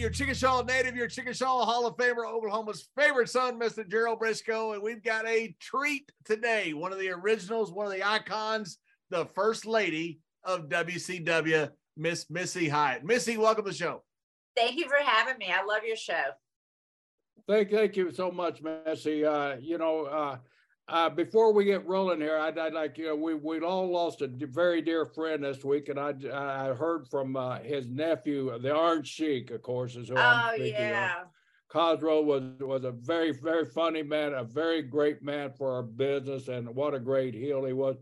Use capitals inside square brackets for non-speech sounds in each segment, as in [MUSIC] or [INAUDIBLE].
Your Chickasaw native, your Chickasaw Hall of Famer, Oklahoma's favorite son, Mr. Gerald Brisco. And we've got a treat today. One of the originals, one of the icons, the first lady of WCW, Miss Missy Hyatt. Missy, welcome to the show. Thank you for having me. I love your show. Thank, thank you so much, Missy. Uh, you know, uh, uh, before we get rolling here, I'd, I'd like you know we we all lost a very dear friend this week, and I I heard from uh, his nephew, the Orange Sheik, of course, is who Oh I'm speaking yeah. of. Cosgrove was was a very very funny man, a very great man for our business, and what a great heel he was.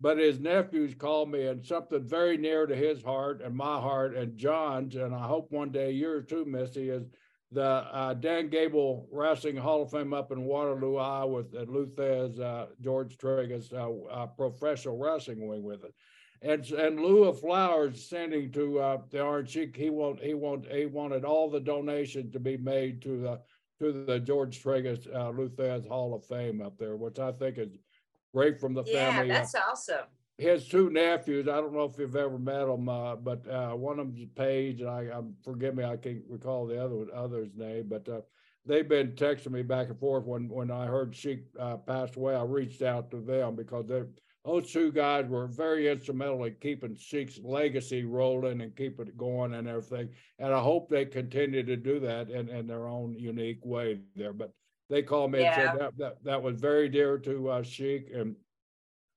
But his nephews called me, and something very near to his heart and my heart and John's, and I hope one day yours too, Missy, is the uh, Dan Gable Wrestling Hall of Fame up in Waterloo, Iowa, with uh, Lou Thesz, uh, George Tragos, uh, uh, professional wrestling wing with it. And and Lou of Flowers sending to uh, the Orange Sheik, he want he want he wanted all the donations to be made to the to the George Tragos uh, Lou Thesz Hall of Fame up there, which I think is great from the Yeah, family. Uh, that's awesome. His two nephews. I don't know if you've ever met them, uh, but uh, one of them's Paige, and I, I forgive me, I can't recall the other other's name, but uh, they've been texting me back and forth. When when I heard Sheik uh, passed away, I reached out to them because those two guys were very instrumental in keeping Sheik's legacy rolling and keeping it going and everything. And I hope they continue to do that in, in their own unique way there. But they called me and said that, that that was very dear to uh, Sheik and.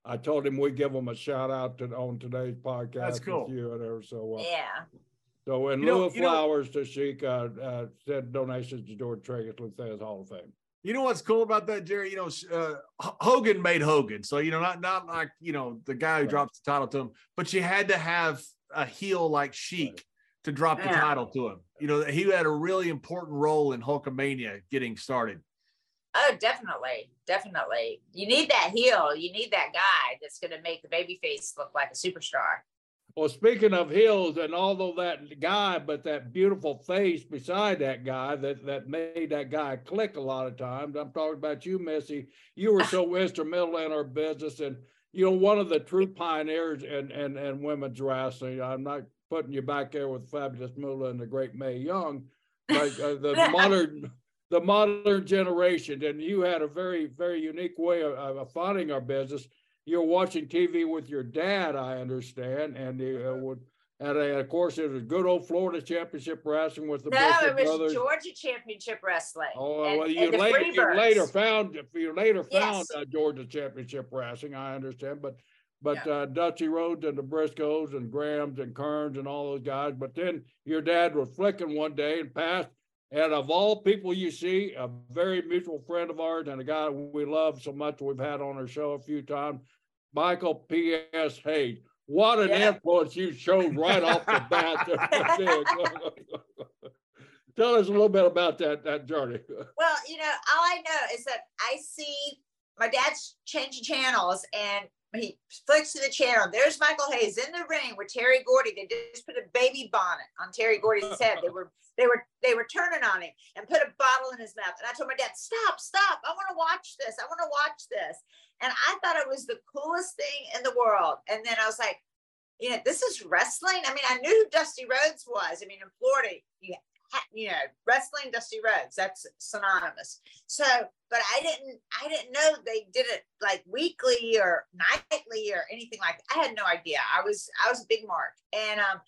I told him we'd give him a shout out to, on today's podcast. That's cool. With you and her. So, uh, Yeah. so in You lieu know- of you know- flowers to Sheik, uh, uh, sent donations to George Tragos Luthez Hall of Fame. You know what's cool about that, Jerry? You know, uh, Hogan made Hogan. So, you know, not not like, you know, the guy who Right. drops the title to him, but you had to have a heel like Sheik to drop the title to him. You know, he had a really important role in Hulkamania getting started. Oh, definitely. Definitely. You need that heel. You need that guy that's going to make the baby face look like a superstar. Well, speaking of heels, and although that guy, but that beautiful face beside that guy that, that made that guy click a lot of times. I'm talking about you, Missy. You were so instrumental in our business, and you know one of the true pioneers in in, in women's wrestling. I'm not putting you back there with Fabulous Moolah and the great Mae Young, but uh, the [LAUGHS] modern the modern generation, and you had a very very unique way of, of finding our business you're watching TV with your dad, I understand, and you uh, would, and uh, of course it was good old Florida Championship Wrestling with the no, Bishop it was brothers. Georgia Championship Wrestling. Oh and- well, you later you later found you later found Yes. uh, Georgia Championship Wrestling. I understand, but but Yeah. uh, Dusty Rhodes and the Briscos and Grahams and Kearns and all those guys. But then your dad was flicking one day and passed. And of all people you see, a very mutual friend of ours and a guy we love so much, we've had on our show a few times, Michael P.S. Hayes. What an Yeah. influence you showed right off the bat. [LAUGHS] [LAUGHS] Tell us a little bit about that that journey. [LAUGHS] Well, you know, all I know is that I see my dad's changing channels and he flicks to the channel. There's Michael Hayes in the ring with Terry Gordy. They just put a baby bonnet on Terry Gordy's head. They were they were they were turning on him and put a bottle in his mouth. And I told my dad, stop, stop. I want to watch this. I want to watch this. And I thought it was the coolest thing in the world. And then I was like, you know, this is wrestling. I mean, I knew who Dusty Rhodes was. I mean, in Florida, you you know, wrestling Dusty Rhodes that's synonymous. So, but I didn't, I didn't know they did it like weekly or nightly or anything like. That. I had no idea. I was, I was a big mark, and um,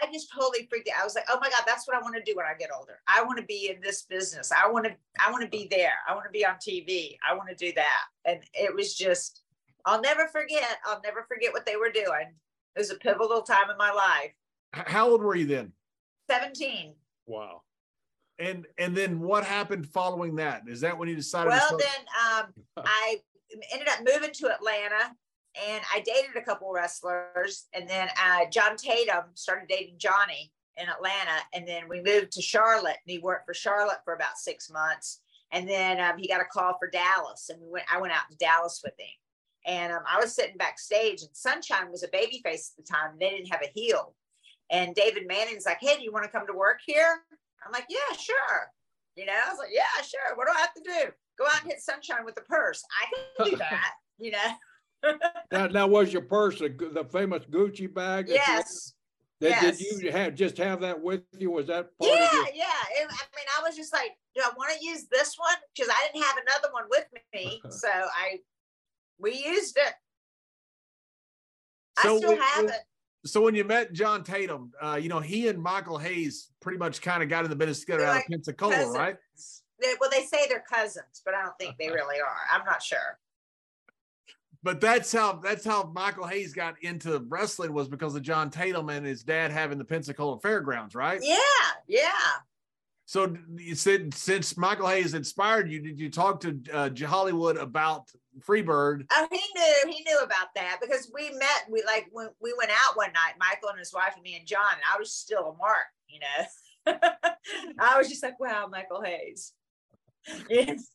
I just totally freaked out. I was like, oh my god, that's what I want to do when I get older. I want to be in this business. I want to, I want to be there. I want to be on TV. I want to do that. And it was just, I'll never forget. I'll never forget what they were doing. It was a pivotal time in my life. How old were you then? 17. Wow. And and then what happened following that? Is that when you decided? Well, to start- then um, [LAUGHS] I ended up moving to Atlanta and I dated a couple wrestlers. And then uh, John Tatum started dating Johnny in Atlanta. And then we moved to Charlotte and he worked for Charlotte for about six months. And then um, he got a call for Dallas and we went, I went out to Dallas with him. And um, I was sitting backstage and Sunshine was a baby face at the time. And they didn't have a heel. And David Manning's like, hey, do you want to come to work here? I'm like, yeah, sure. You know, I was like, yeah, sure. What do I have to do? Go out and hit sunshine with the purse. I can do [LAUGHS] that, you know. [LAUGHS] Now, now was your purse the, the famous Gucci bag? that yes. Did, yes. did you have just have that with you? Was that part Yeah, of your, yeah. It- I mean, I was just like, do I want to use this one? Because I didn't have another one with me. [LAUGHS] So I we used it. I still have it. So when you met John Tatum, uh, you know he and Michael Hayes pretty much kind of got in the business together They're out like of Pensacola, Cousins. right? They- well, they say they're cousins, but I don't think they really are. I'm not sure. But that's how that's how Michael Hayes got into wrestling was because of John Tatum and his dad having the Pensacola Fairgrounds, right? Yeah, yeah. So you said since Michael Hayes inspired you, did you talk to uh, Hollywood about Freebird? Oh, he knew. He knew about that because we met. We like when we went out one night, Michael and his wife and me and John. And I was still a mark, you know. [LAUGHS] I was just like, wow, Michael Hayes. [LAUGHS] Yes.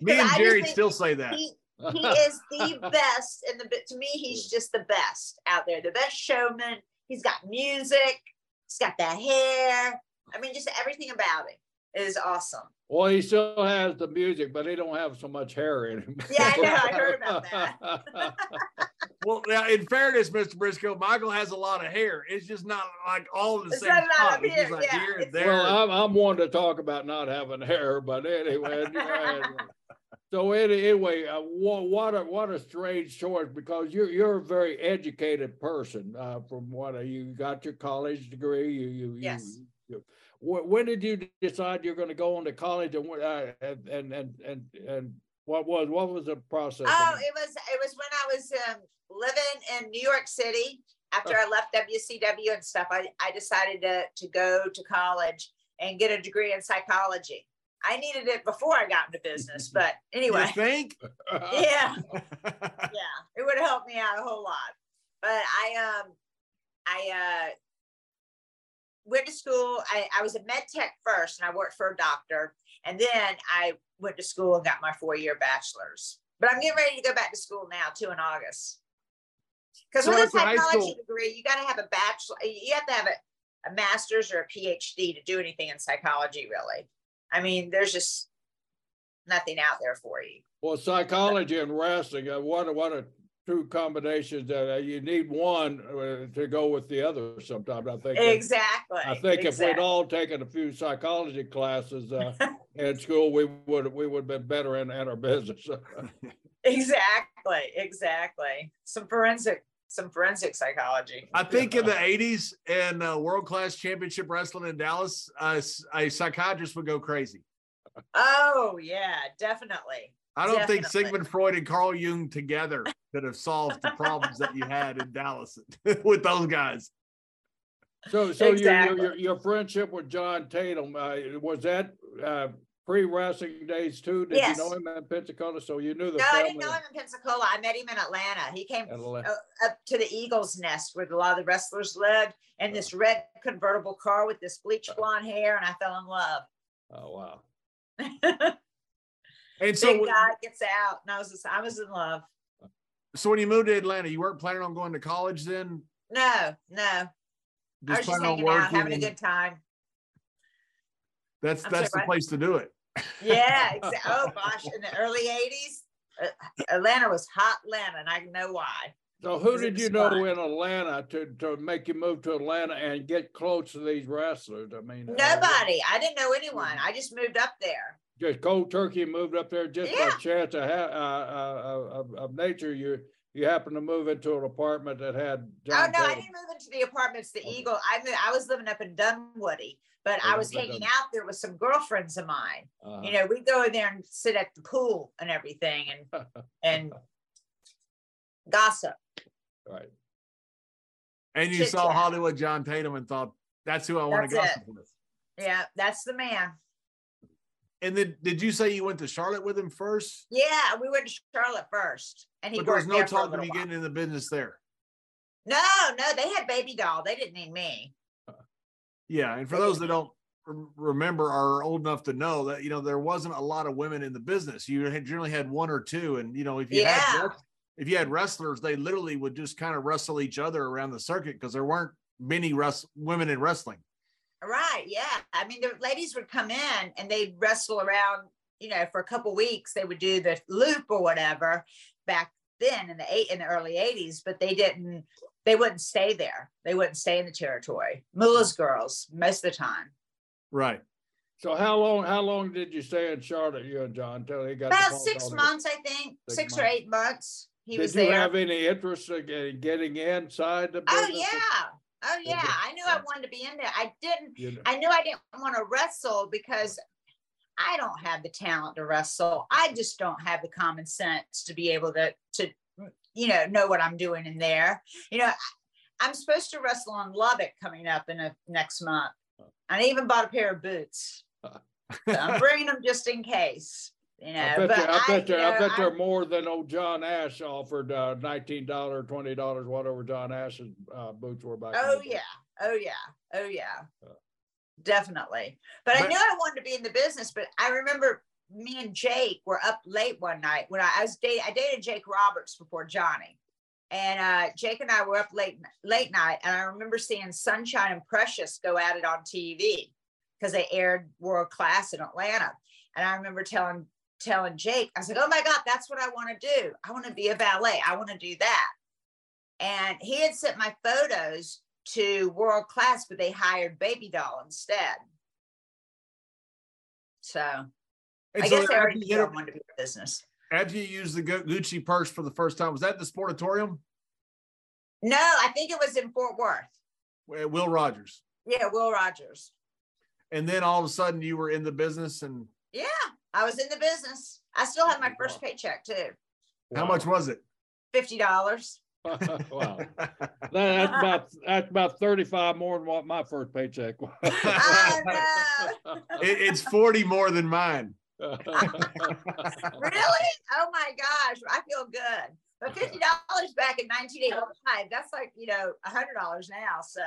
Me and Jerry still say that. He, he [LAUGHS] is the best and the to me he's just the best out there the best showman he's got music he's got that hair i mean just everything about him is awesome well, he still has the music, but he don't have so much hair in him. Yeah, I know, I heard about that. [LAUGHS] Well, now in fairness, Mr. Brisco, Michael has a lot of hair. It's just not like all in the It's same not a lot spot. It's just here, like yeah, here and there. well, I'm, I'm one to talk about not having hair, but anyway. [LAUGHS] anyway, so anyway, uh, what, what a what a strange choice because you're you're a very educated person. Uh, from what uh, you got your college degree, you you you- Yes. you- wh- when did you decide you're going to go on to college and uh, and and and and what was what was the process? oh it? it was it was when i was um, living in new york city after i left wcw and stuff i, I decided to, to go to college and get a degree in psychology i needed it before i got into business [LAUGHS] but anyway You think? [LAUGHS] yeah [LAUGHS] yeah it would have helped me out a whole lot but i um i uh went to school. I, I was a med tech first and i worked for a doctor. And then i went to school and got my four-year bachelor's. But i'm getting ready to go back to school now too in august. Because So with a psychology degree you got to have a bachelor you have to have a, a master's or a phd to do anything in psychology really. I mean there's just nothing out there for you. Well, psychology and wrestling, uh, what a, what a two combinations that uh, you need one uh, to go with the other sometimes, I think. that- exactly I think if we'd all taken a few psychology classes uh, [LAUGHS] in school, we would, we would have been better in, in our business. [LAUGHS] Exactly, exactly. Some forensic, some forensic psychology. I think in the 80s in uh, world class championship wrestling in Dallas, uh, s- a psychiatrist would go crazy. Oh yeah, definitely. I don't think Sigmund Freud and Carl Jung together could have solved the problems that you had in Dallas [LAUGHS] with those guys. So, so your, your, your, your friendship with John Tatum, uh, was that uh, pre-wrestling days too? Did Yes. you know him in Pensacola? So you knew the No, I didn't know him in Pensacola. I met him in Atlanta. He came at Atla- uh, up to the Eagles Nest where a lot of the wrestlers lived, in this red convertible car with this bleach blonde hair, and I fell in love. Oh, wow. [LAUGHS] And so, Big guy gets out, and I was just, I was in love. so when you moved to Atlanta, you weren't planning on going to college then? No, no, I was just planning on hanging out, having a good time. That's I'm that's sorry, the what? place to do it. Yeah, [LAUGHS] exa- oh gosh, in the early '80s, uh, Atlanta was hot Atlanta, and I know why. So who did you know fun. in Atlanta to, to make you move to Atlanta and get close to these wrestlers? I mean, uh, Nobody. I didn't know anyone. I just moved up there. Just cold turkey moved up there just by chance of, ha- uh, uh, of, of nature. You you happened to move into an apartment that had. Oh John no, I didn't move into the apartments. The Okay. Eagle. I moved, I was living up in Dunwoody, but Oh, I was hanging in- out there with some girlfriends of mine. Uh-huh. You know, we'd go in there and sit at the pool and everything, and [LAUGHS] and gossip. right. And you Chit saw. Hollywood John Tatum and thought, that's who I want to That's gossip with. Yeah, that's the man. And then did you say you went to Charlotte with him first? Yeah, we went to Charlotte first, and he But there was no there for a talk of me getting in the business there. No, no, they had baby doll. They didn't need me. Yeah, and for those that don't rem- remember or are old enough to know that you know there wasn't a lot of women in the business. You had generally had one or two, and you know if you had Yeah. wres- if you had wrestlers, they literally would just kind of wrestle each other around the circuit because there weren't many res- women in wrestling. Right. Yeah. I mean, the ladies would come in and they'd wrestle around, you know, for a couple weeks. They would do the loop or whatever back then in the eight in the early 80s, but they didn't, they wouldn't stay there. They wouldn't stay in the territory. Moolah's girls most of the time. Right. So how long, how long did you stay in Charlotte, you and John, until he got About six months, I think, Six six, or eight months. He Did was you there. have any interest in getting- inside the oh, business? yeah. Oh, yeah. I knew I wanted to be in there. I didn't You know, I knew I didn't want to wrestle because I don't have the talent to wrestle. I just don't have the common sense to be able to to you know know what I'm doing in there. You know, I'm supposed to wrestle on Lubbock coming up in a, next month. I even bought a pair of boots. Uh. So I'm bringing them just in case. You know, I bet, but you, I bet, you you, I bet I- they're more than old John Ash offered, uh, nineteen dollar, twenty dollars, whatever John Ash's, uh, boots were back. Oh yeah. Oh yeah. Oh yeah. Uh, Definitely. But, I knew I wanted to be in the business, but I remember me and Jake were up late one night when I, I was dating I dated Jake Roberts before Johnny. And uh, Jake and I were up late late night and I remember seeing Sunshine and Precious go at it on TV because they aired world class in Atlanta. And I remember telling telling Jake, I was like, oh my God, that's what I want to do. I want to be a valet. I want to do that. And he had sent my photos to world class, but they hired Baby Doll instead. So And I so guess they after already knew I wanted to be in business. after you used the Gucci purse for the first time, was that the Sportatorium? No, I think it was in Fort Worth. Will Rogers. Yeah, Will Rogers. And then all of a sudden you were in the business and Yeah, I was in the business. I still have my first paycheck too. how much was it? Fifty dollars. [LAUGHS] Wow. [LAUGHS] That- That's about, that's about thirty-five more than what my first paycheck was. [LAUGHS] I It- it's 40 more than mine. Really? Oh my gosh, I feel good. But fifty dollars back in nineteen eighty-five, that's like, you know, a hundred dollars now. So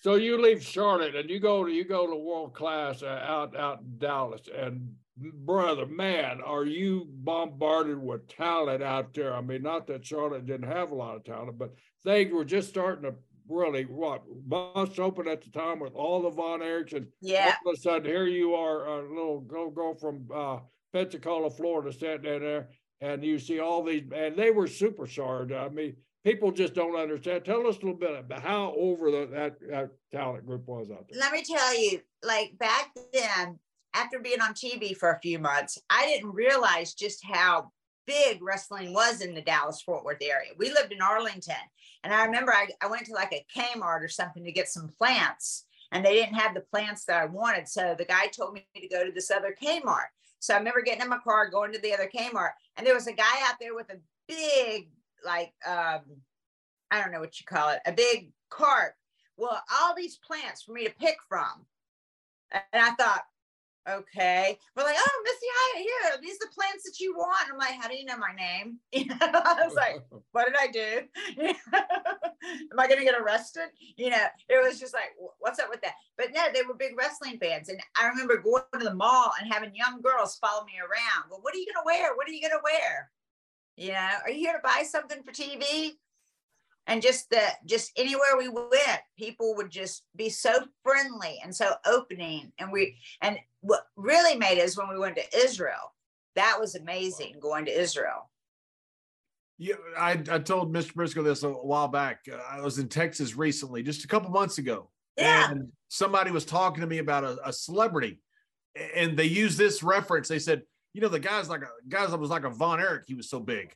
So you leave Charlotte and you go to you go to world class uh, out out in Dallas and brother man are you bombarded with talent out there? I mean not that Charlotte didn't have a lot of talent but they were just starting to really what bust open at the time with all the Von Erichs and yeah, all of a sudden here you are a little go go from uh Pensacola Florida sitting in there and you see all these and they were superstars. I mean people just don't understand. Tell us a little bit about how over the, that, that talent group was out there. let me tell you, like back then, after being on TV for a few months, I didn't realize just how big wrestling was in the Dallas Fort Worth area. We lived in Arlington. And I remember I, I went to like a Kmart or something to get some plants, and they didn't have the plants that I wanted. So the guy told me to go to this other Kmart. So I remember getting in my car, going to the other Kmart, and there was a guy out there with a big, like, um, I don't know what you call it, a big cart. Well, all these plants for me to pick from. And I thought, okay. We're like, oh, Missy, hi, here. are These the plants that you want. I'm like, how do you know my name? [LAUGHS] You know, I was like, [LAUGHS] what did I do? [LAUGHS] Am I going to get arrested? You know, it was just like, what's up with that? But no, they were big wrestling fans. And I remember going to the mall and having young girls follow me around. Well, what are you going to wear? What are you going to wear? You know, are you here to buy something for TV? And just the just anywhere we went, people would just be so friendly and so opening. And we and what really made us when we went to Israel, that was amazing going to Israel. Yeah, I, I told Mr. Brisco this a while back. Uh, I was in Texas recently, just a couple months ago. Yeah. And somebody was talking to me about a, a celebrity. And they used this reference. They said, you know, the guy's like a guys that was like a Von Erich. He was so big.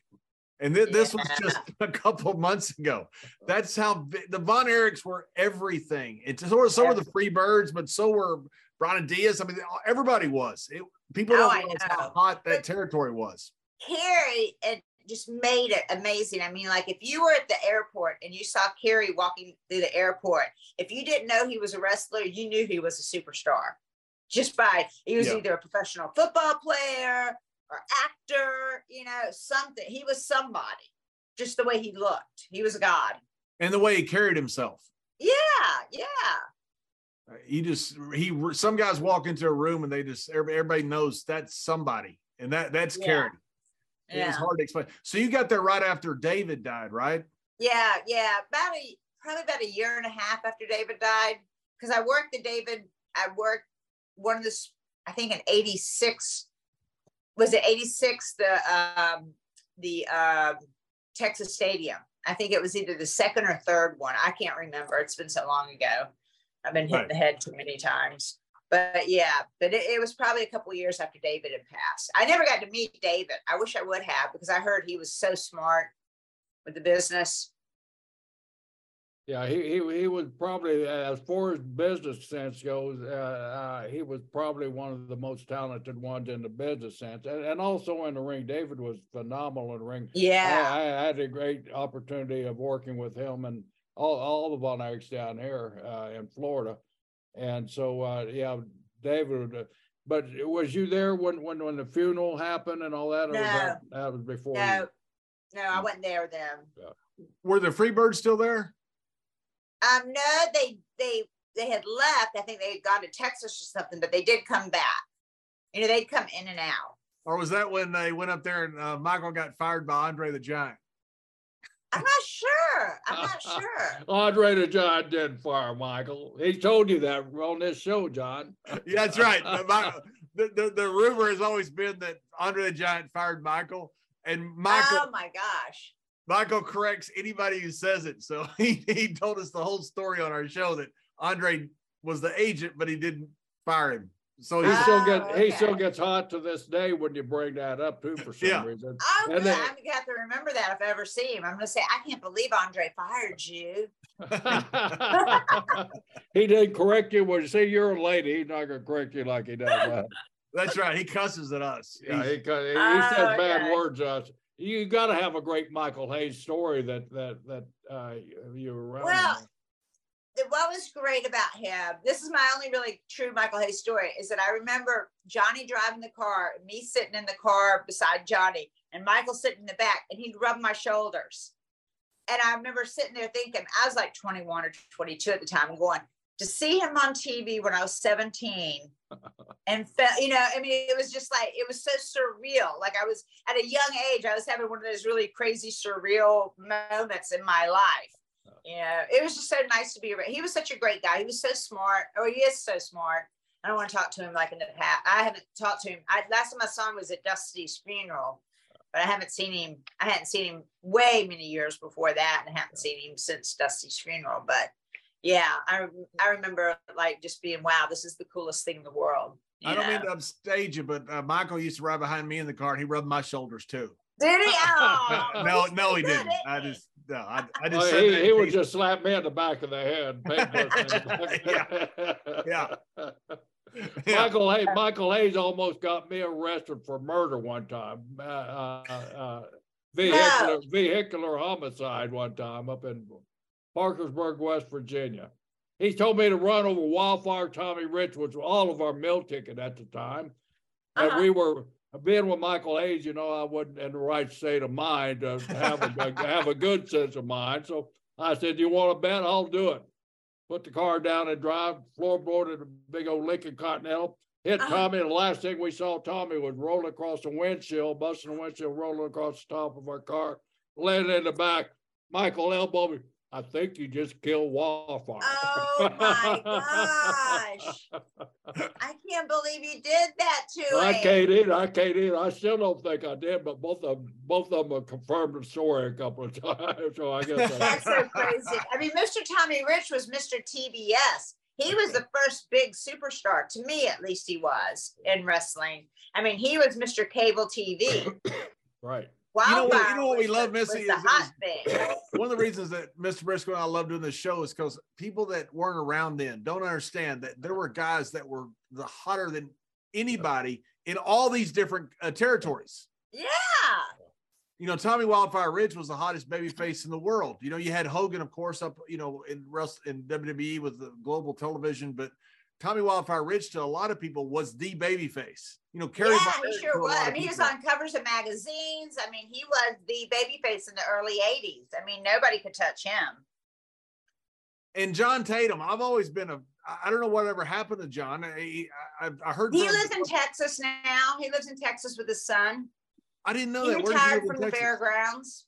And thi- this was just [LAUGHS] a couple months ago. That's how big, the Von Erichs were everything. It's so, were- so were the Free Birds, but so were Brian Diaz. I mean, everybody was. It, people Oh, don't I realize how hot that But- territory was. Here in, just made it amazing. I mean, like if you were at the airport and you saw Kerry walking through the airport, if you didn't know he was a wrestler, you knew he was a superstar just by he was Yeah. either a professional football player or actor, you know, something. He was somebody, just the way he looked. He was a god. And the way he carried himself. Yeah, yeah. Uh, He just he some guys walk into a room and they just everybody, everybody knows that's somebody. And that that's Yeah. It's Yeah. hard to explain. So you got there right after David died, right? Yeah, yeah. About a probably about a year and a half after David died. Because I worked the David, I worked one of the I think in 86. Was it 86? The um the um Texas Stadium. I think it was either the second or third one. I can't remember. It's been so long ago. I've been hit Right. in the head too many times. But yeah, but it, it was probably a couple years after David had passed. I never got to meet David. I wish I would have because I heard he was so smart with the business. Yeah, he, he, he was probably, as far as business sense goes, uh, uh, he was probably one of the most talented ones in the business sense. And, and also in the ring, David was phenomenal in the ring. Yeah. I, I had a great opportunity of working with him and all, all the Von Erichs down here uh, in Florida. And so, uh, yeah, David, uh, but was you there when, when, when the funeral happened and all that? or was that, that was before you? No, no, I wasn't there then. Were the Freebirds still there? Um, no, they they they had left. I think they had gone to Texas or something, but they did come back. You know, they'd come in and out. Or was that when they went up there and uh, Michael got fired by Andre the Giant? I'm not sure. I'm not [LAUGHS] sure. Andre the Giant did fire Michael. He told you that on this show, John. Yeah, [LAUGHS] that's right. The, the, the, the rumor has always been that Andre the Giant fired Michael, and Michael Oh my gosh. Michael corrects anybody who says it. So [LAUGHS] he, he told us the whole story on our show that Andre was the agent, but he didn't fire him. So He he's Ah. still gets he still gets hot to this day when you bring that up too for some Yeah. reason. Oh, And good. then- I'm gonna have to remember that if I ever see him. I'm gonna say, I can't believe Andre fired you. [LAUGHS] he didn't correct you. when you see, you're a lady. He's not gonna correct you like he does. us. that's right. He cusses at us. yeah, he, co- he, he Oh, says bad words. to us. You got to have a great Michael Hayes story that that that uh, you were around. Well, what was great about him, this is my only really true Michael Hayes story, is that I remember Johnny driving the car, me sitting in the car beside Johnny, and Michael sitting in the back, and he'd rub my shoulders. And I remember sitting there thinking, I was like 21 or 22 at the time, and going, to see him on TV when I was 17 [LAUGHS] and felt, you know, I mean, it was just like, it was so surreal. Like I was at a young age, I was having one of those really crazy, surreal moments in my life. You know, it was just so nice to be around. He was such a great guy. He was so smart. Oh, he is so smart. I don't want to talk to him like in the past. I haven't talked to him. I, last time I saw him was at Dusty's funeral, but I haven't seen him. I hadn't seen him way many years before that, and I haven't seen him since Dusty's funeral. But yeah, I I remember like just being wow, this is the coolest thing in the world. I don't know? mean to upstage you, but uh, Michael used to ride behind me in the car and he rubbed my shoulders too. Did he? [LAUGHS] Oh, no, he's no, he didn't. isn't I just, no, I, I just Well, he, he would just slap me in the back of the head. [LAUGHS] Yeah. [LAUGHS] Yeah. Michael Hayes, Michael Hayes almost got me arrested for murder one time. Uh, uh, uh, vehicular, vehicular homicide one time up in Parkersburg, West Virginia. He told me to run over Wildfire Tommy Rich, which was all of our meal ticket at the time. And Uh-huh. we were being with Michael Hayes, you know, I wasn't in the right state of mind to have a, have a good sense of mind. So I said, You want to bet? I'll do it. Put the car down and drive, floorboarded a big old Lincoln Continental, hit Uh-huh. Tommy. And the last thing we saw Tommy was rolling across the windshield, busting the windshield, rolling across the top of our car, landing in the back. Michael elbowed me. I think you just killed Wildfire. Oh my gosh. [LAUGHS] I can't believe you did that to I him. can't either. I can't either. I still don't think I did, but both of them, both of them have confirmed the story a couple of [LAUGHS] times. So I guess That's I, so crazy. I mean, Mr. Tommy Rich was Mr. TBS. He was the first big superstar, to me at least he was in wrestling. I mean, he was Mr. Cable TV. [COUGHS] right. You know what- you know what we love, Missy, The is- hot thing. [LAUGHS] one of the reasons that Mr. Brisco and I love doing this show is because people that weren't around then don't understand that there were guys that were the hotter than anybody in all these different uh, territories. Yeah. you know, Tommy Wildfire Rich was the hottest baby face in the world. You know, you had Hogan, of course, up, you know, in Rust in WWE with the global television, but Tommy Wildfire Rich to a lot of people was the baby face. You know, Kerry yeah, he sure was. I mean, he was on covers of magazines. I mean, he was the baby face in the early 80s. I mean, nobody could touch him. and John Tatum, I've always been a. I don't know whatever happened to John. I, I, I heard. He lives in Texas now. He lives in Texas with his son. I didn't know He that. Retired from the fairgrounds.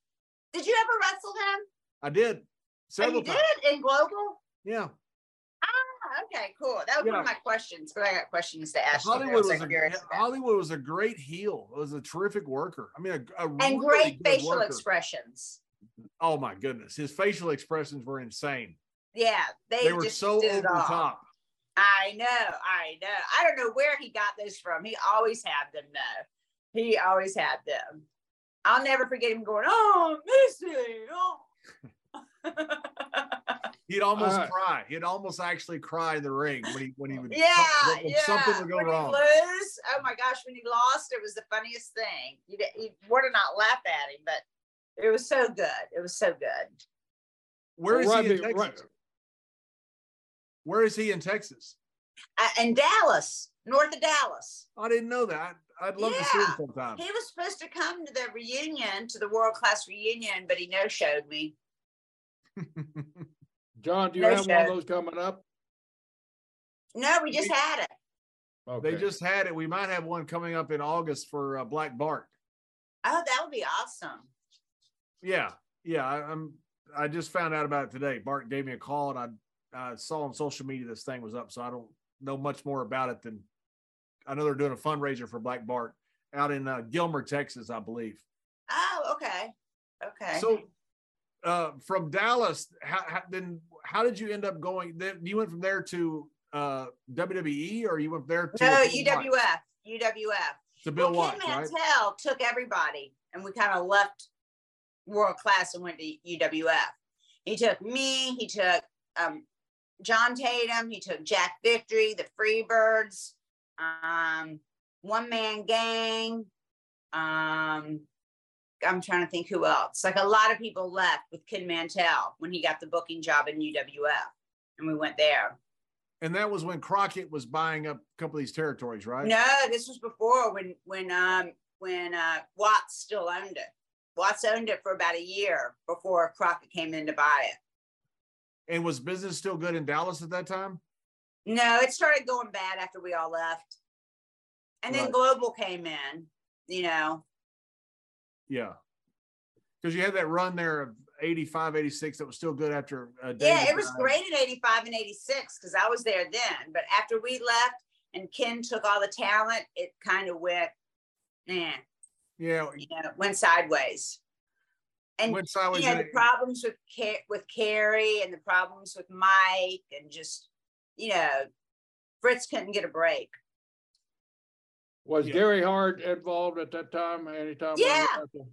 Did you ever wrestle him? I did. Oh, Several you times. did in Global? Yeah. Ah, Okay, cool. That was one of my questions, but I got questions to ask Hollywood was was a. Hollywood was a great heel. It was a terrific worker. I mean, a, a And really great facial worker. expressions. Oh my goodness, his facial expressions were insane. Yeah, they, They were just so over the top. I know, I know. I don't know where he got those from. He always had them though. He always had them. I'll never forget him going, "Oh, Missy!" He'd almost Uh, cry. He'd almost actually cry in the ring when he when he would yeah, when yeah. something would go when wrong. he lose, oh my gosh, when he lost, it was the funniest thing. You you would have not laugh at him, but it was so good. It was so good. Where is Robbie- he in Texas? Ro- Where is he in Texas? Uh, and Dallas, north of Dallas. I didn't know that. I'd love to see him sometime. He was supposed to come to the reunion, to the world class reunion, but he no showed me. [LAUGHS] John, do you No have one of those coming up? No, we just had it. Okay. They just had it. We might have one coming up in August for uh, Black Bart. Oh, that would be awesome. Yeah, yeah. I, I'm. I just found out about it today. Bart gave me a call, and I uh, saw on social media this thing was up. So I don't know much more about it than I know they're doing a fundraiser for Black Bart out in uh, Gilmer, Texas, I believe. Oh, okay. Okay. So, uh, from Dallas, how, how then? How did you end up going? Then you went from there to uh, WWE, or you went there to no? UWF. UWF. to Bill well, Watts, Ken right? Mantell took everybody, and we kind of left world class and went to UWF. He took me. He took um, John Tatum. He took Jack Victory, the Freebirds, um, One Man Gang. Um, I'm trying to think who else. Like a lot of people left with Ken Mantell when he got the booking job in UWF, and we went there. And that was when Crockett was buying up a couple of these territories, right? No, this was before when when um when uh Watts still owned it. Watts owned it for about a year before Crockett came in to buy it. And was business still good in Dallas at that time? No, it started going bad after we all left. And then Right. Global came in, you know. Yeah. Because you had that run there of 85, 86 that was still good after uh, Yeah, it was died. great in 85 and 86 because I was there then. But after we left and Ken took all the talent, it kind of went, eh, Yeah. you know, went sideways. And Went sideways. you know, the problems with with Kerry and the problems with Mike and just you know, Fritz couldn't get a break. Was Yeah. Gary Hart involved at that time? Anytime? Yeah.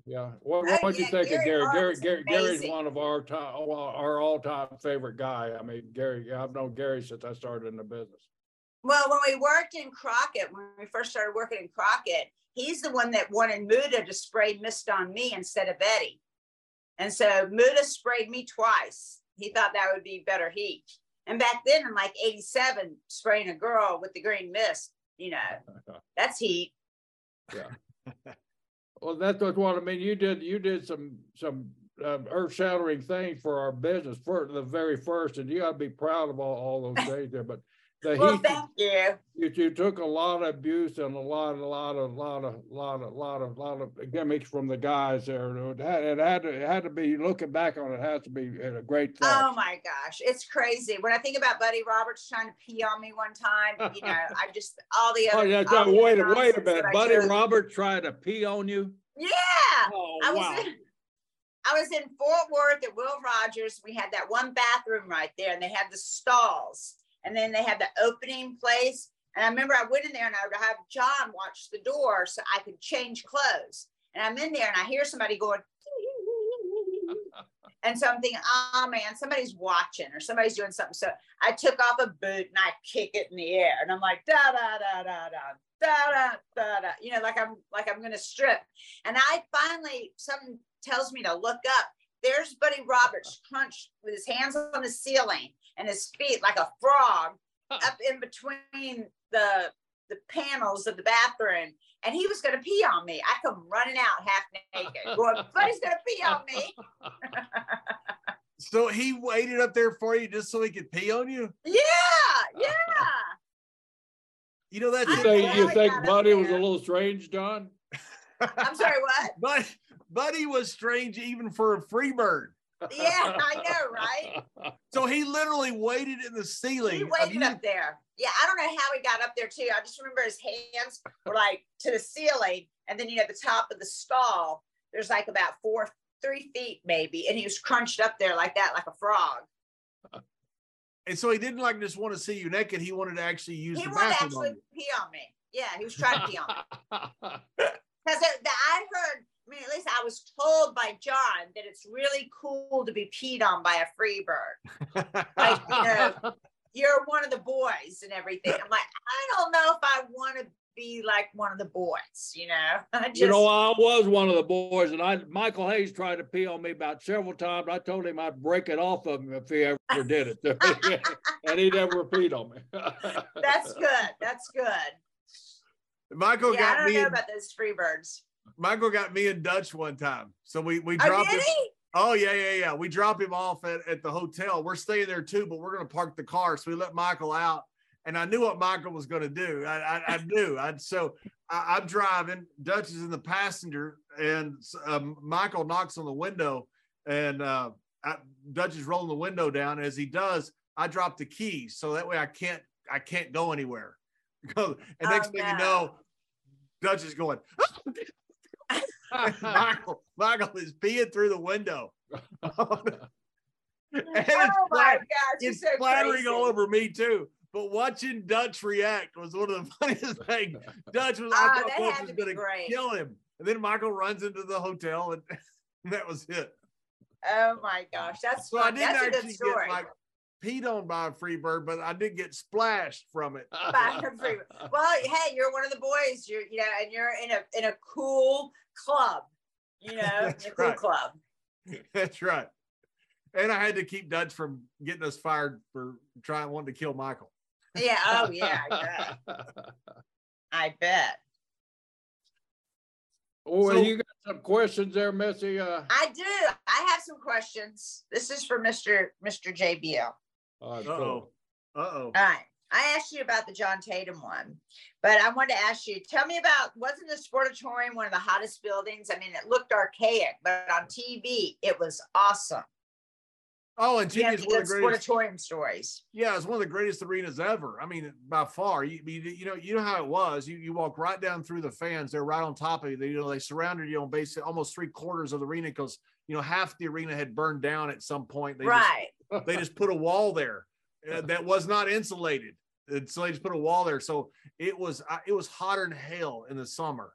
Yeah. What, Oh, what do you yeah, think of Gary Gary? Hart Gary, was Gary Gary's amazing. one of our time, our all-time favorite guy. I mean, Gary. I've known Gary since I started in the business. Well, when we worked in Crockett, when we first started working in Crockett, he's the one that wanted Muta to spray mist on me instead of Eddie. And so Muta sprayed me twice. He thought that would be better heat. And back then in like 87, spraying a girl with the green mist, you know, [LAUGHS] that's heat. Yeah. [LAUGHS] Well, that's what I mean. You did you did some some uh, earth shattering things for our business for the very first, and you got to be proud of all, all those [LAUGHS] things there. But the Well, heat thank you. you, you took a lot of abuse and a lot, a lot of, lot of, lot of, lot of, lot of gimmicks from the guys there. It had, it had to, it had to be looking back on it, has to be a great thing. Oh my gosh, it's crazy. When I think about Buddy Roberts trying to pee on me one time, you know, [LAUGHS] I just all the other. Oh other. yeah, all the wait, a wait a minute, Buddy Roberts tried to pee on you. Yeah, Oh I was in, I was in Fort Worth at Will Rogers. We had that one bathroom right there, and they had the stalls, and then they had the opening place. And I remember I went in there and I would have John watch the door so I could change clothes. And I'm in there and I hear somebody going, [LAUGHS] and so I'm thinking, oh man, somebody's watching or somebody's doing something. So I took off a boot and I kick it in the air. And I'm like, da da da da da. Da, da, da, da, you know, like I'm like I'm gonna strip. And I finally something tells me to look up. There's Buddy Roberts crunched with his hands on the ceiling and his feet like a frog up in between the the panels of the bathroom and he was going to pee on me. I come running out half naked, [LAUGHS] going, "Buddy's going to pee on me." so he waited up there for you just so he could pee on you. Yeah, yeah. [LAUGHS] You know that's You think you think Buddy was a little strange, John? I'm sorry, what? [LAUGHS] but Buddy was strange even for a free bird. Yeah, I know, right? [LAUGHS] So he literally waited in the ceiling. He waited up there. Yeah, I don't know how he got up there too. I just remember his hands were like to the ceiling, and then you know the top of the stall. There's like about four, three feet maybe, and he was crunched up there like that, like a frog. And so he didn't like just want to see you naked. He wanted to actually use He wanted to actually on pee on me. Yeah, he was trying to pee on me. [LAUGHS] Because I heard, mean, at least I was told by John that it's really cool to be peed on by a free bird. Like, you know, [LAUGHS] you're one of the boys and everything. I'm like, I don't know if I want to be like one of the boys, you know? [LAUGHS] I just, You know, I was one of the boys, and I Michael Hayes tried to pee on me about several times. I told him I'd break it off of him if he ever [LAUGHS] did it, to me. and he never peed on me. that's good. That's good. Michael yeah, I got don't me. know And, about those free birds. Michael got me and Dutch one time. So we we Oh, dropped him. Oh yeah, yeah, yeah. We drop him off at, at the hotel. We're staying there too, but we're gonna park the car. So we let Michael out. And I knew what Michael was gonna do. I I, I [LAUGHS] knew. I so I, I'm driving. Dutch is in the passenger, and um, Michael knocks on the window, and uh, I, Dutch is rolling the window down. As he does, I drop the keys, so that way I can't I can't go anywhere. [LAUGHS] and next Oh, thing you know, Dutch is going. [LAUGHS] Michael, Michael is peeing through the window. [LAUGHS] and it's, oh my flat- it's so flattering crazy. all over me too. But watching Dutch react was one of the [LAUGHS] funniest things. Dutch was, I Ah, thought Dutch was going to kill him. And then Michael runs into the hotel, and [LAUGHS] that was it. Oh my gosh, that's So I didn't That's actually get story. Like peed on by a free bird, but I did get splashed from it. [LAUGHS] By a free- well, hey, you're one of the boys. You're, you know, and you're in a in a cool club. You know, [LAUGHS] in That's a cool right. club. [LAUGHS] That's right. And I had to keep Dutch from getting us fired for trying wanting to kill Michael. Yeah. Oh yeah. I bet. I bet. Oh, So- you got some questions there, Missy? Uh, I do. I have some questions. This is for Mr. Mr. JBL. All right, Uh oh. Uh oh. All right. I asked you about the John Tatum one, but I wanted to ask you, tell me about wasn't the Sportatorium one of the hottest buildings? I mean, it looked archaic, but on TV, it was awesome. Oh, and You TV have is the one of the greatest. Sportatorium stories. Yeah, it's one of the greatest arenas ever. I mean, by far. You, you, you know, you know how it was. You you walk right down through the fans. They're right on top of you. They, you know, they surrounded you on basically almost three quarters of the arena because you know half the arena had burned down at some point. They right. They just put a wall there uh, that was not insulated, and so they just put a wall there. So it was uh, it was hotter than hell in the summer.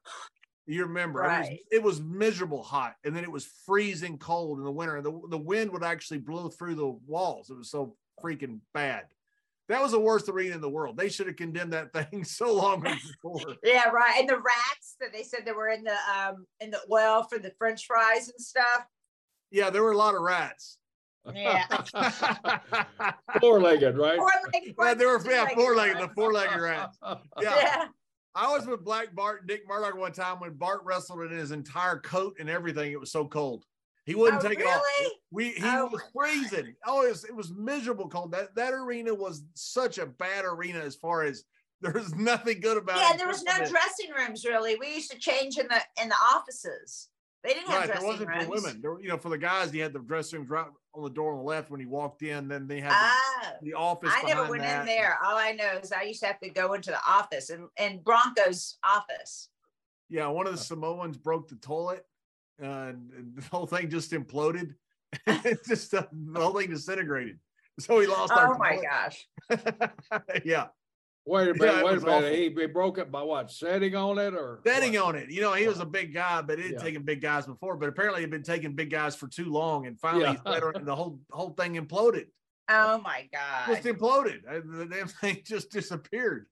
You remember, it, was, it was miserable hot, and then it was freezing cold in the winter. And the, the wind would actually blow through the walls. It was so freaking bad. That was the worst arena in the world. They should have condemned that thing [LAUGHS] so long before. [LAUGHS] Yeah, right. And the rats that they said that were in the um in the oil for the French fries and stuff. yeah, there were a lot of rats. Yeah. [LAUGHS] Four-legged, right? Four-legged Yeah, they were yeah, two-legged four-legged, the four-legged rats. [LAUGHS] Yeah. Yeah. I was with Black Bart Dick Murdoch one time when Bart wrestled in his entire coat and everything. It was so cold. He wouldn't Oh, take it off. really? We he Oh, was my freezing. Oh, it was, it was miserable cold. That that arena was such a bad arena as far as there was nothing good about it. Yeah, there was no dressing rooms really. We used to change in the in the offices. They didn't that- have Right, there wasn't rooms. for women. There, were- you know, for the guys, he had the dressing rooms right on the door on the left when he walked in. Then they had the, Ah, the office. I never went that. in there. All I know is I used to have to go into the office and, and Bronco's office. Yeah, one of the Samoans broke the toilet, uh, and, the whole thing just imploded. [LAUGHS] it just uh, the whole thing disintegrated. So he lost. our Oh my toilet. gosh. [LAUGHS] yeah. Wait a [LAUGHS] minute, Yeah, wait a minute. He, he broke it by what? Setting on it or? betting what? on it. You know, he was a big guy, but it had Yeah. taken big guys before. But apparently, he'd been taking big guys for too long, and finally, Yeah. he's better, and the whole whole thing imploded. Oh my god. Just imploded. Uh, The damn thing [LAUGHS] just disappeared.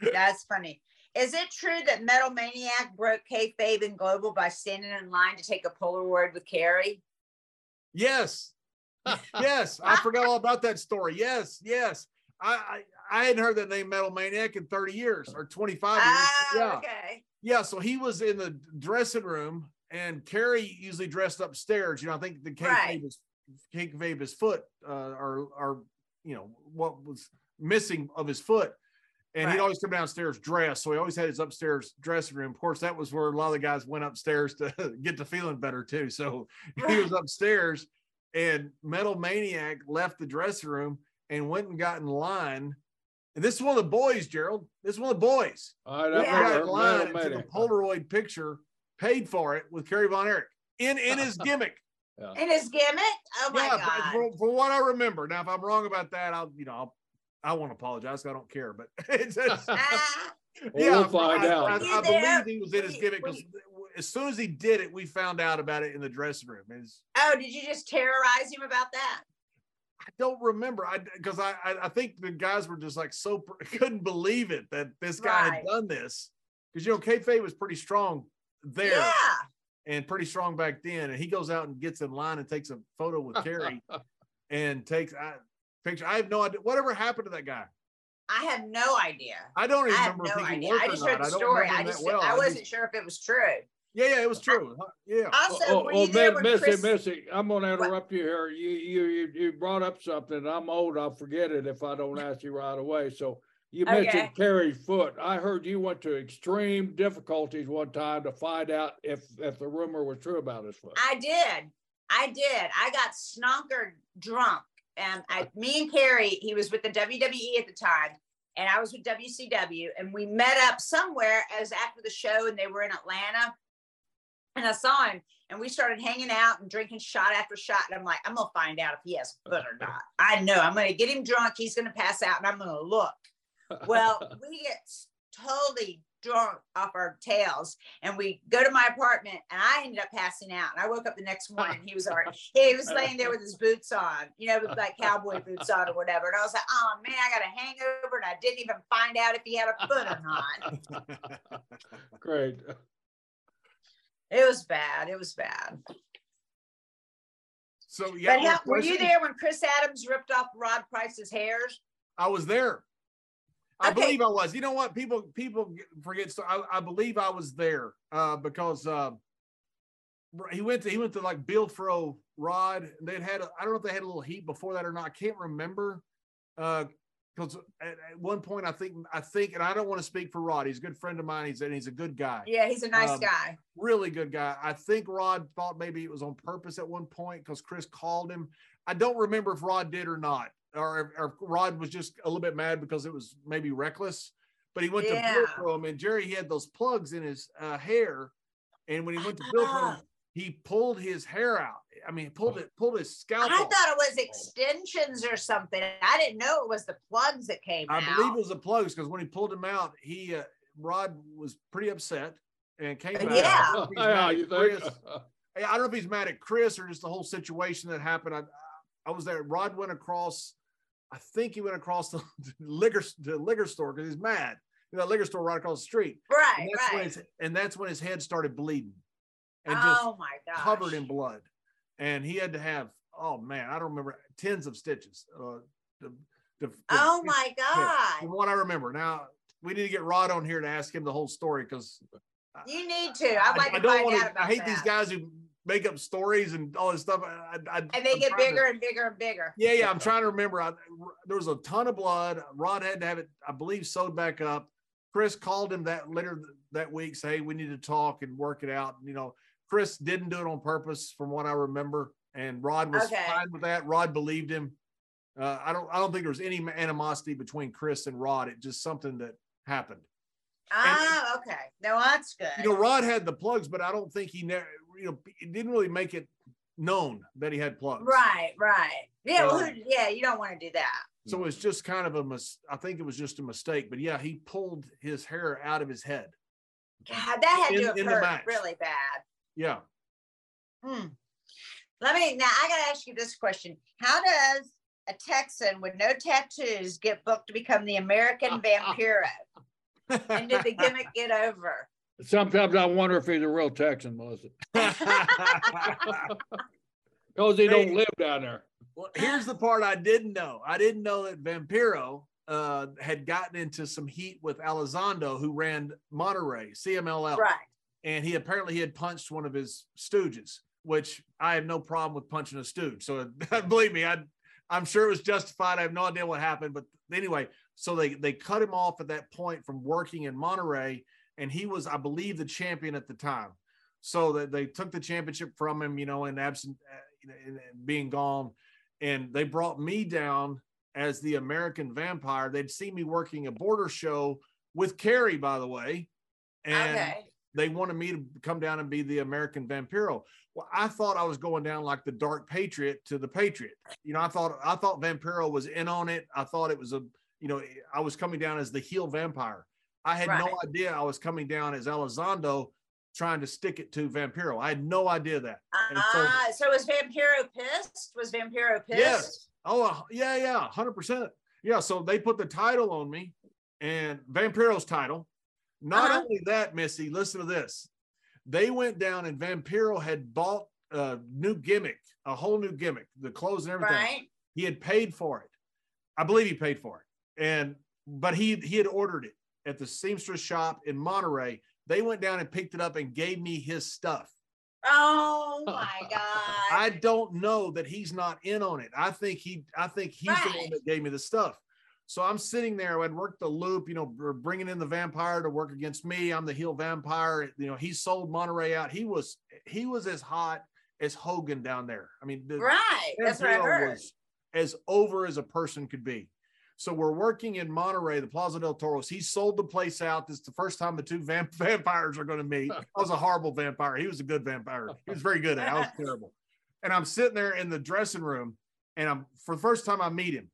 That's funny. Is it true that Metal Maniac broke kayfabe in Global by standing in line to take a Polaroid with Kerry? Yes, [LAUGHS] yes, I forgot all about that story. Yes, yes. I, I hadn't heard that name Metal Maniac in 30 years or 25 years. Ah, yeah. okay. Yeah, so he was in the dressing room, and Kerry usually dressed upstairs. You know, I think the cake Right. vape his foot, uh, or or you know what was missing of his foot, and Right. he'd always come downstairs dressed. So he always had his upstairs dressing room. Of course, that was where a lot of the guys went upstairs to [LAUGHS] get to feeling better too. So he was upstairs, and Metal Maniac left the dressing room and went and got in line. And this is one of the boys, Gerald. This is one of the boys. I He Yeah. got heard in line Metal and took a Polaroid picture, paid for it with Kerry Von Erich in in his [LAUGHS] gimmick. In his gimmick? Oh my yeah, God. for, for what I remember. Now, if I'm wrong about that, I'll you know I'll, I won't apologize. I don't care, but [LAUGHS] it's, it's [LAUGHS] Ah, We'll find I, out. I, Were you I believe he was in his gimmick because as soon as he did it, we found out about it in the dressing room. It's, oh, did you just terrorize him about that? I don't remember. I because I, I I think the guys were just like so pr- [LAUGHS] couldn't believe it that this guy Right. had done this because you know kayfabe was pretty strong there Yeah. and pretty strong back then, and he goes out and gets in line and takes a photo with Kerry [LAUGHS] and takes I picture. I have no idea whatever happened to that guy. I have no idea. I don't I even have remember no if he idea. I just not. heard the I story. remember I just well. I I wasn't just- sure if it was true. Yeah, yeah, it was true. Huh? Yeah. Also, Oh, oh were oh, you there Mi- when Missy, Chris? Missy, I'm gonna interrupt you here. You, you, you, you brought up something. I'm old. I'll forget it if I don't ask you right away. So you Okay. mentioned Kerry's foot. I heard you went to extreme difficulties one time to find out if, if the rumor was true about his foot. I did. I did. I got snonkered drunk. And I, [LAUGHS] me and Kerry, he was with the WWE at the time, and I was with WCW, and we met up somewhere as after the show, and they were in Atlanta. And I saw him, and we started hanging out and drinking shot after shot. And I'm like, I'm gonna find out if he has foot or not. I know I'm gonna get him drunk. He's gonna pass out, and I'm gonna look. Well, [LAUGHS] we get totally drunk off our tails and we go to my apartment and I ended up passing out. And I woke up the next morning. He was already, he was laying there with his boots on, you know, with like cowboy boots on or whatever. And I was like, oh man, I got a hangover and I didn't even find out if he had a foot or not. [LAUGHS] Great. It was bad. It was bad. so yeah, but how, were you there when Chris Adams ripped off Rod Price's hairs? I was there. I Okay. believe I was. You know what? People people forget. So I, I believe I was there uh, because uh, he went to he went to like Bill Fro Rod. and They'd had a, I don't know if they had a little heat before that or not. I can't remember. Because at, at one point I think I think and I don't want to speak for Rod. He's a good friend of mine. He's and he's a good guy. Yeah, he's a nice Um, guy. really good guy. I think Rod thought maybe it was on purpose at one point because Chris called him. I don't remember if Rod did or not, or if, or Rod was just a little bit mad because it was maybe reckless. But he went to Bill Yeah. for him, and Jerry he had those plugs in his uh, hair, and when he went to Bill for him. [LAUGHS] he pulled his hair out. I mean, pulled it, pulled his scalp. I off. thought it was extensions or something. I didn't know it was the plugs that came out. I out. believe it was the plugs because when he pulled him out, he uh, Rod was pretty upset and came back. Yeah. I don't know if he's mad Yeah, you think? Chris. I don't know if he's mad at Chris or just the whole situation that happened. I, I was there. Rod went across. I think he went across the [LAUGHS] liquor the liquor store because he's mad. You that liquor store right across the street. right, And that's, when right. his, and that's when his head started bleeding and just Oh my god. covered in blood. And he had to have, oh man, I don't remember, tens of stitches. Uh, to, to Oh my yeah, from god. what I remember. Now, we need to get Rod on here to ask him the whole story because You need to. I'd like to don't find wanna- out about I hate that. these guys who make up stories and all this stuff. I, I, And they I'm get trying to- bigger and bigger and bigger. yeah, yeah. I'm trying to remember. I, there was a ton of blood. Rod had to have it, I believe, sewed back up. Chris called him that later that week, say, hey, we need to talk and work it out. And, You know, Chris didn't do it on purpose, from what I remember, and Rod was Okay. fine with that. Rod believed him. Uh, I don't, I don't think there was any animosity between Chris and Rod. It just something that happened. Ah, okay. No, that's good. You know, Rod had the plugs, but I don't think he, ne- you know, it didn't really make it known that he had plugs. right, right. Yeah, well, Um, who, yeah, you don't want to do that. So it's just kind of a mis- I think it was just a mistake. But yeah, he pulled his hair out of his head. God, that had In- to have hurt really bad. Yeah. Hmm. Let me now. I got to ask you this question: How does a Texan with no tattoos get booked to become the American [LAUGHS] Vampiro? And did the gimmick get over? Sometimes I wonder if he's a real Texan, Melissa, [LAUGHS] [LAUGHS] because he don't live down there. Well, here's the part I didn't know. I didn't know that Vampiro uh, had gotten into some heat with Elizondo, who ran Monterrey CMLL, Right. And he apparently he had punched one of his stooges, which I have no problem with punching a stooge. So [LAUGHS] believe me, I I'm sure it was justified. I have no idea what happened, but anyway, so they they cut him off at that point from working in Monterrey, and he was, I believe, the champion at the time. So that they took the championship from him, you know, in absent, uh, in- in being gone, and they brought me down as the American Vampire. They'd see me working a border show with Kerry, by the way, and okay. They wanted me to come down and be the American Vampiro. Well, I thought I was going down like the Dark Patriot to the Patriot. You know, I thought I thought Vampiro was in on it. I thought it was a, you know, I was coming down as the heel vampire. I had Right. no idea I was coming down as Elizondo trying to stick it to Vampiro. I had no idea that. And so- Ah, so was Vampiro pissed? Was Vampiro pissed? Yes. Oh, uh, yeah, yeah, hundred percent. Yeah. So they put the title on me, and Vampiro's title. Not Uh-huh. only that, Missy. Listen to this. They went down, and Vampiro had bought a new gimmick, a whole new gimmick, the clothes and everything. Right. He had paid for it. I believe he paid for it, and but he he had ordered it at the seamstress shop in Monterrey. They went down and picked it up and gave me his stuff. Oh [LAUGHS] my God. I don't know that he's not in on it. I think he, I think he's the one that gave me the stuff. So I'm sitting there. I'd worked the loop, you know, bringing in the vampire to work against me. I'm the heel vampire. You know, he sold Monterrey out. He was, he was as hot as Hogan down there. I mean, the, right. That's what I heard. as over as a person could be. So we're working in Monterrey, the Plaza del Toros. He sold the place out. This is the first time the two vamp- [LAUGHS] vampires are going to meet. I was a horrible vampire. He was a good vampire. He was very good at it. I was [LAUGHS] terrible. And I'm sitting there in the dressing room, and I'm for the first time I meet him.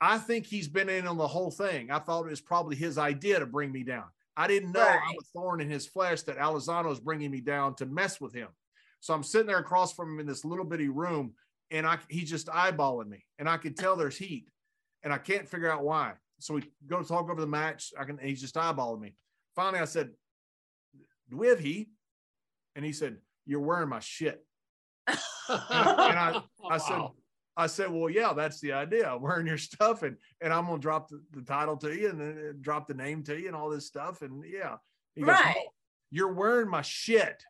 I think he's been in on the whole thing. I thought it was probably his idea to bring me down. I didn't know I'm a thorn in his flesh that Elizondo is bringing me down to mess with him. So I'm sitting there across from him in this little bitty room, and I he's just eyeballing me, and I could tell there's heat, and I can't figure out why. So we go to talk over the match. I can. He's just eyeballing me. Finally, I said, "Do we have heat?" And he said, "You're wearing my shit." [LAUGHS] and I, I said, Wow. I said, well, yeah, that's the idea. I'm [LAUGHS] wearing your stuff and and I'm gonna drop the, the title to you and then uh, drop the name to you and all this stuff. And yeah. He goes, Right. "No, you're wearing my shit.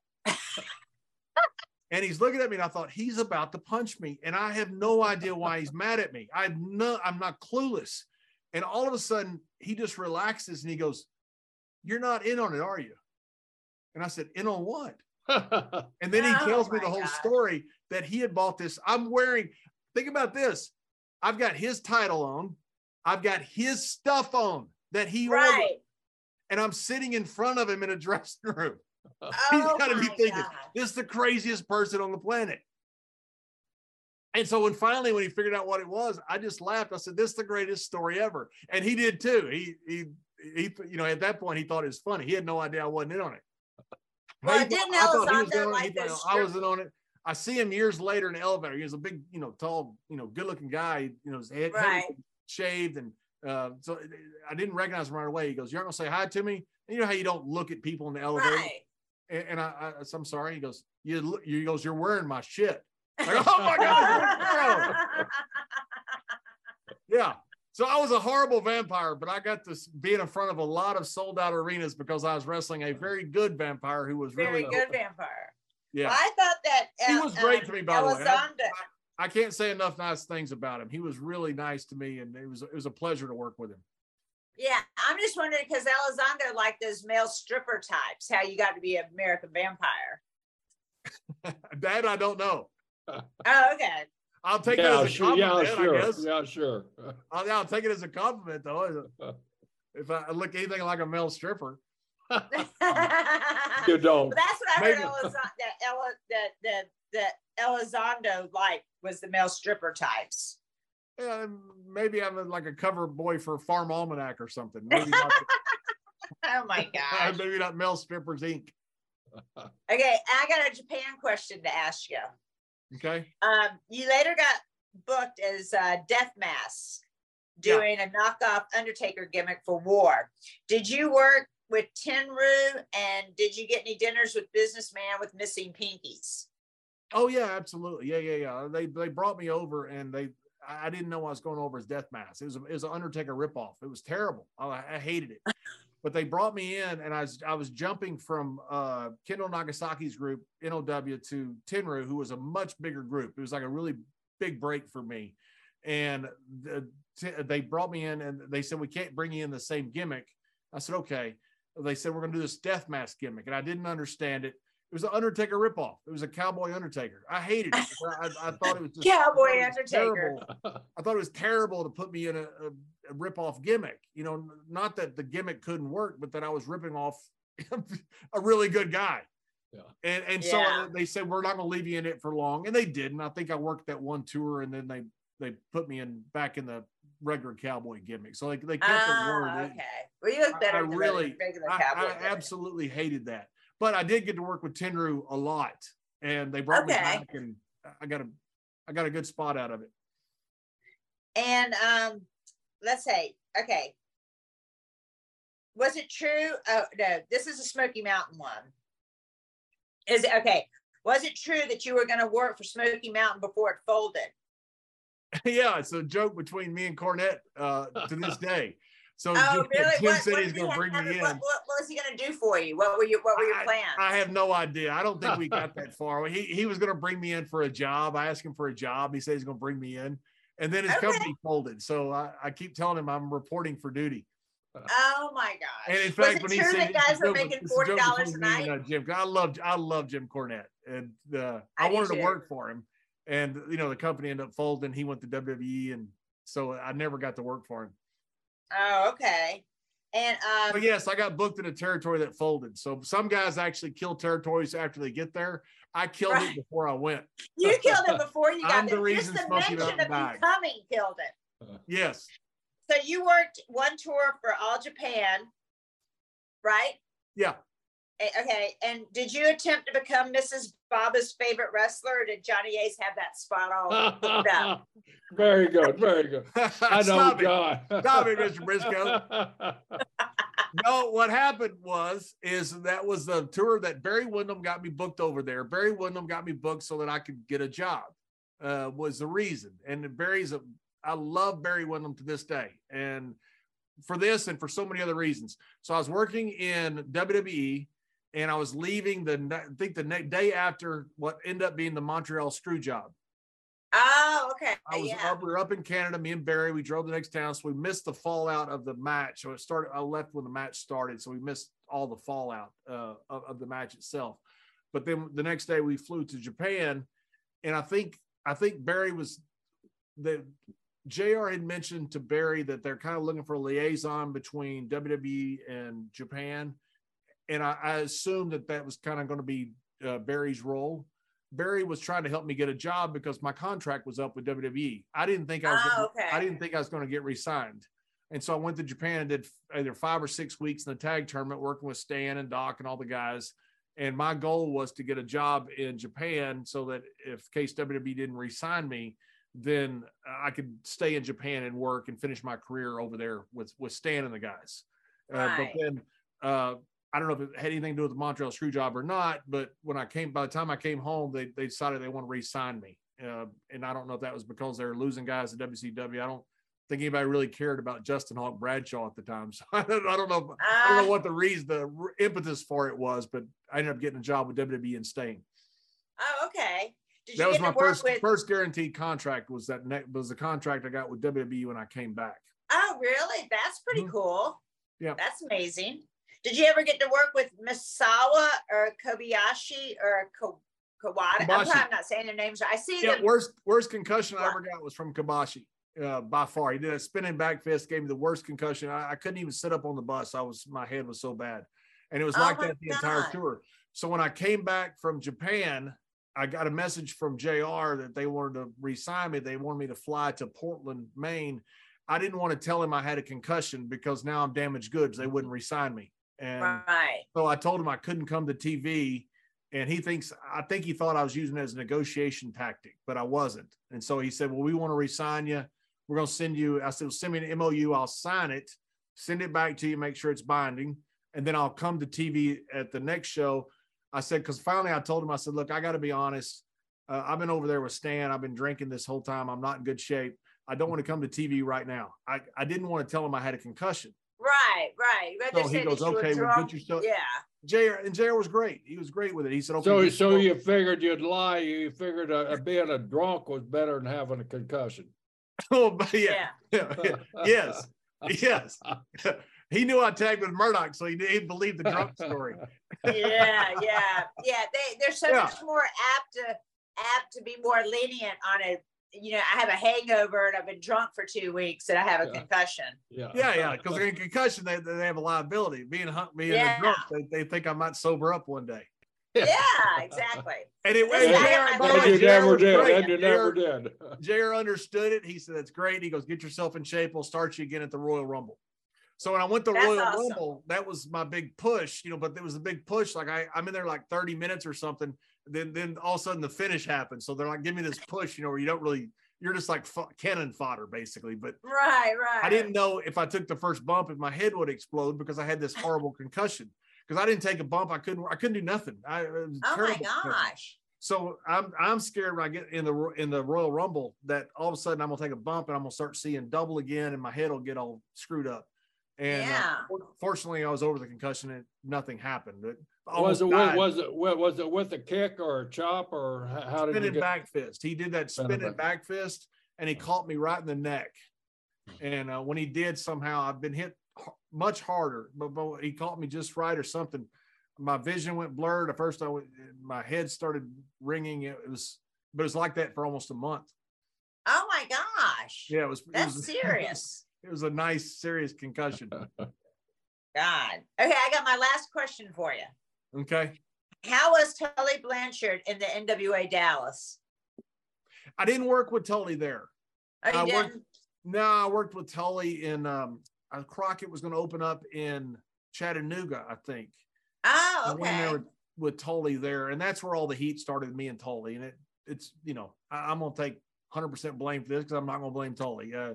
and he's looking at me and I thought he's about to punch me. And I have no idea why he's [LAUGHS] mad at me. I'm no, I'm not clueless. And all of a sudden he just relaxes and he goes, You're not in on it, are you? And I said, In on what? [LAUGHS] And then he Oh tells me the whole God. story that he had bought this. I'm wearing, think about this. I've got his title on, I've got his stuff on that he ordered, and I'm sitting in front of him in a [LAUGHS] dressing room. [LAUGHS] Oh He's gotta be thinking, God. This is the craziest person on the planet. And so when finally, when he figured out what it was, I just laughed. I said, This is the greatest story ever. And he did too. He he he you know, at that point he thought it was funny. He had no idea I wasn't in on it. Well, He didn't thought- I was on. Like I wasn't on it. I see him years later in the elevator. He was a big, you know, tall, you know, good-looking guy. You know, his head, head Right. shaved, and uh, so I didn't recognize him right away. He goes, "You're not gonna say hi to me." And you know how you don't look at people in the elevator. Right. And, and I, I, so I'm sorry. He goes, "You," look- he goes, "You're wearing my shit." [LAUGHS] Like, oh my god! yeah. So I was a horrible vampire, but I got to be in front of a lot of sold out arenas because I was wrestling a very good vampire who was Very really good vampire. Yeah. I thought that He was great um, to me, by the way. I- Elizondo- I can't say enough nice things about him. He was really nice to me, and it was it was a pleasure to work with him. Yeah, I'm just wondering because Elizondo like those male stripper types, how you got to be an American vampire. [LAUGHS] that I don't know. Oh, okay. I'll take yeah, it as a sure, yeah, compliment. sure, I guess. yeah, sure. [LAUGHS] I'll, I'll take it as a compliment, though. If I look anything like a male stripper, well, [LAUGHS] You don't. that's what I Maybe. heard. Elizondo, that Ella, that that that Elizondo like was the male stripper types. Yeah, maybe I'm a, like a cover boy for Farm Almanac or something. [LAUGHS] Maybe not, Oh my gosh. [LAUGHS] maybe not Male Strippers Inc. [LAUGHS] Okay, I got a Japan question to ask you. Okay. Um, you later got booked as uh, Death Mask, Yeah. doing a knockoff Undertaker gimmick for War. Did you work with Tenryu, and did you get any dinners with Businessman with missing pinkies? Oh yeah, absolutely. Yeah, yeah, yeah. They they brought me over and they I didn't know I was going over as Death Mask. It was a, it was an Undertaker ripoff. It was terrible. I, I hated it. [LAUGHS] but they brought me in and I was I was jumping from uh Kendo Nagasaki's group NOW to Tenryu, who was a much bigger group. It was like a really big break for me. And the, t- they brought me in and they said we can't bring you in the same gimmick. I said okay. They said we're going to do this death mask gimmick, and I didn't understand it. It was an Undertaker ripoff. It was a cowboy Undertaker. I hated it. I, I thought it was just [LAUGHS] Cowboy I it was Undertaker. terrible. I thought it was terrible to put me in a, a, a rip-off gimmick. You know, not that the gimmick couldn't work, but that I was ripping off [LAUGHS] a really good guy. Yeah. And and Yeah. so they said we're not going to leave you in it for long, and they didn't. I think I worked that one tour, and then they they put me in back in the regular cowboy gimmick. So like they kept the word. Ah, okay. Well, you look I- better I than the really- regular I, cowboy. I gimmick. absolutely hated that. But I did get to work with Tenryu a lot, and they brought me back, and I got a I got a good spot out of it. And um, let's say, okay. Was it true? Oh no, this is a Smoky Mountain one. Is it okay? Was it true that you were going to work for Smoky Mountain before it folded? [LAUGHS] yeah, it's a joke between me and Cornette uh, to this [LAUGHS] day. So Oh, Jim, really? Jim What, he's going to bring me in. What, what, was he going to do for you? What were you? What were your I- plans? I have no idea. I don't think we got [LAUGHS] that far. He he was going to bring me in for a job. I asked him for a job. He said he's going to bring me in, and then his Okay. company folded. So I, I keep telling him I'm reporting for duty. oh my gosh! And in was fact, it when he true said that guys were making forty dollars a night? and, uh, Jim, I loved I love Jim Cornette, and uh, I I, wanted to work for him. And you know, the company ended up folding. He went to WWE, and so I never got to work for him. Oh, okay. And um, But yes, I got booked in a territory that folded. So some guys actually kill territories after they get there. I killed Right. it before I went. [LAUGHS] you killed it before you got I'm the there. reason Just the mention of you coming killed it. Yes. So you worked one tour for All Japan, right? Yeah. Eh, Okay. And did you attempt to become Mrs. Baba's favorite wrestler, or did Johnny Ace have that spot all booked up? [LAUGHS] very good, very good. [LAUGHS] I know, Stop it. John. Stop it, Mr. Brisco. [LAUGHS] no, what happened was is that was the tour that Barry Windham got me booked over there. Barry Windham got me booked so that I could get a job. Uh, was the reason. And Barry's a I love Barry Windham to this day, and for this and for so many other reasons. So I was working in WWE, and I was leaving the I think the next day after what ended up being the Montreal Screw job. Oh, okay. I was yeah. up, we were up in Canada. Me and Barry, we drove the next town, so we missed the fallout of the match. So it started. I left when the match started, so we missed all the fallout uh, of, of the match itself. But then the next day we flew to Japan, and I think I think Barry was the Jr. had mentioned to Barry that they're kind of looking for a liaison between WWE and Japan, and I, I assumed that that was kind of going to be uh, Barry's role. Barry was trying to help me get a job because my contract was up with WWE. I didn't think I was. Oh, okay. I didn't think I was going to get re-signed, and so I went to Japan and did either five or six weeks in the tag tournament, working with Stan and Doc and all the guys. And my goal was to get a job in Japan so that if case WWE didn't re-sign me, then I could stay in Japan and work and finish my career over there with with Stan and the guys. Uh, Right. but then uh, I don't know if it had anything to do with the Montreal screw job or not, but when I came, by the time I came home, they, they decided they want to re-sign me. Uh, and I don't know if that was because they were losing guys at WCW. I don't think anybody really cared about Justin Hawk Bradshaw at the time. [LAUGHS] So I don't, I don't know. I don't Uh, know what the reason, the impetus for it was, but I ended up getting a job with WWE and staying. oh, okay. Did That was get my first with? first guaranteed contract. Was that ne- was the contract I got with WWE when I came back? Oh, really? That's pretty Mhm. cool. Yeah. That's amazing. Did you ever get to work with Misawa or Kobayashi or Ko- Kawada? I'm Kobashi. probably not saying their names. right. I see Yeah, them. worst worst concussion I ever got was from Kobashi. Uh, by far, he did a spinning back fist, gave me the worst concussion. I, I couldn't even sit up on the bus. I was my head was so bad, and it was Oh like my that the entire tour. So when I came back from Japan, I got a message from JR that they wanted to resign me. They wanted me to fly to Portland, Maine. I didn't want to tell him I had a concussion because now I'm damaged goods. They wouldn't resign me. And right. so I told him I couldn't come to TV. And he thinks, I think he thought I was using it as a negotiation tactic, but I wasn't. And so he said, Well, we want to resign you. We're going to send you. I said, well, Send me an MOU. I'll sign it, send it back to you, make sure it's binding. And then I'll come to TV at the next show. I said, Because finally I told him, I said, Look, I got to be honest. Uh, I've been over there with Stan. I've been drinking this whole time. I'm not in good shape. I don't want to come to TV right now. I, I didn't want to tell him I had a concussion. Right, right. You rather So he goes, okay, well, drunk. get yourself. Yeah. JR and JR was great. He was great with it. He said, okay. So, get so yourself- you figured you'd lie. You figured uh, being a drunk was better than having a concussion. [LAUGHS] oh, but yeah, Yeah. yeah, [LAUGHS] yes, yes. [LAUGHS] he knew I tagged with Murdoch, so he he believed the drunk story. yeah, yeah, yeah. They they're so Yeah. much more apt to apt to be more lenient on a. You know, I have a hangover and I've been drunk for two weeks and I have a Yeah. concussion. Yeah. Yeah, yeah, because in concussion they, they have a liability. Being hung, being Yeah. a drunk, they, they think I might sober up one day. Yeah, [LAUGHS] exactly. And it, Listen, and I JR got my by the And way, you JR never was did. great. And you never JR did. JR understood it. He said, That's great. He goes, Get yourself in shape. We'll start you again at the Royal Rumble. So when I went to That's Royal awesome. Rumble, that was my big push, you know, but it was a big push. Like I, I'm in there like 30 minutes or something. Then then all of a sudden the finish happens. So they're like, give me this push, you know, where you don't really, you're just like fu- cannon fodder basically. But Right, right. I didn't know if I took the first bump, if my head would explode because I had this horrible concussion. Because I didn't take a bump, I couldn't, I couldn't do nothing. I, it was Oh my terrible concussion. gosh. So I'm I'm scared when I get in the in the Royal Rumble that all of a sudden I'm gonna take a bump and I'm gonna start seeing double again and my head will get all screwed up. And uh, Yeah. for- fortunately, I was over the concussion and nothing happened. It Was it, with, died. was it was it with a kick or a chop or how did you spinning get? back fist. He did that Spinning spinning back. back fist and he caught me right in the neck. And uh, when he did, somehow I've been hit much harder, but, but he caught me just right or something. My vision went blurred. At first, I went, my head started ringing. It was, but it was like that for almost a month. Oh my gosh. Yeah, it was. it That's was- [LAUGHS] serious. It was a nice, serious concussion. [LAUGHS] God. Okay, I got my last question for you. Okay. How was Tully Blanchard in the NWA Dallas? I didn't work with Tully there. Oh, you I worked- didn't? No, I worked with Tully in um uh, Crockett was going to open up in Chattanooga, I think. Oh, I went there okay. with, with Tully there, and that's where all the heat started. Me and Tully, and it it's you know I, am gonna take 100 percent blame for this because I'm not gonna blame Tully. Uh,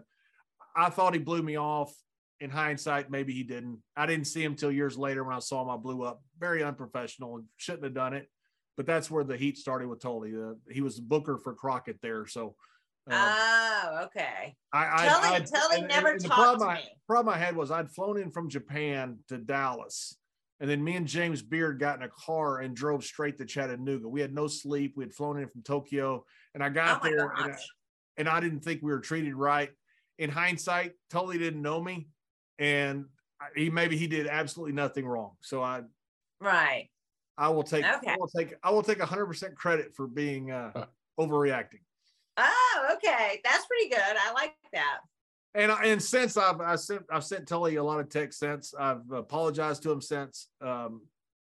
I thought he blew me off. In hindsight, maybe he didn't. I didn't see him till years later when I saw him. I blew up. Very unprofessional and shouldn't have done it. But that's where the heat started with Tully. Uh, he was the booker for Crockett there, so. uh, Oh, okay. I, I, Tully, I, Tully and- never and the talked problem to I, me. problem I had was I'd flown in from Japan to Dallas, and then me and James Beard got in a car and drove straight to Chattanooga. We had no sleep. We had flown in from Tokyo, and I Oh got my there, and I, and I didn't think we were treated right. In hindsight, Tully didn't know me, and he maybe he did absolutely nothing wrong. So I Right. I will take Okay. I will take I will take 100 percent credit for being uh, overreacting. Oh, okay. That's pretty good. I like that. And and since I've I sent I've sent Tully a lot of texts since I've apologized to him since um,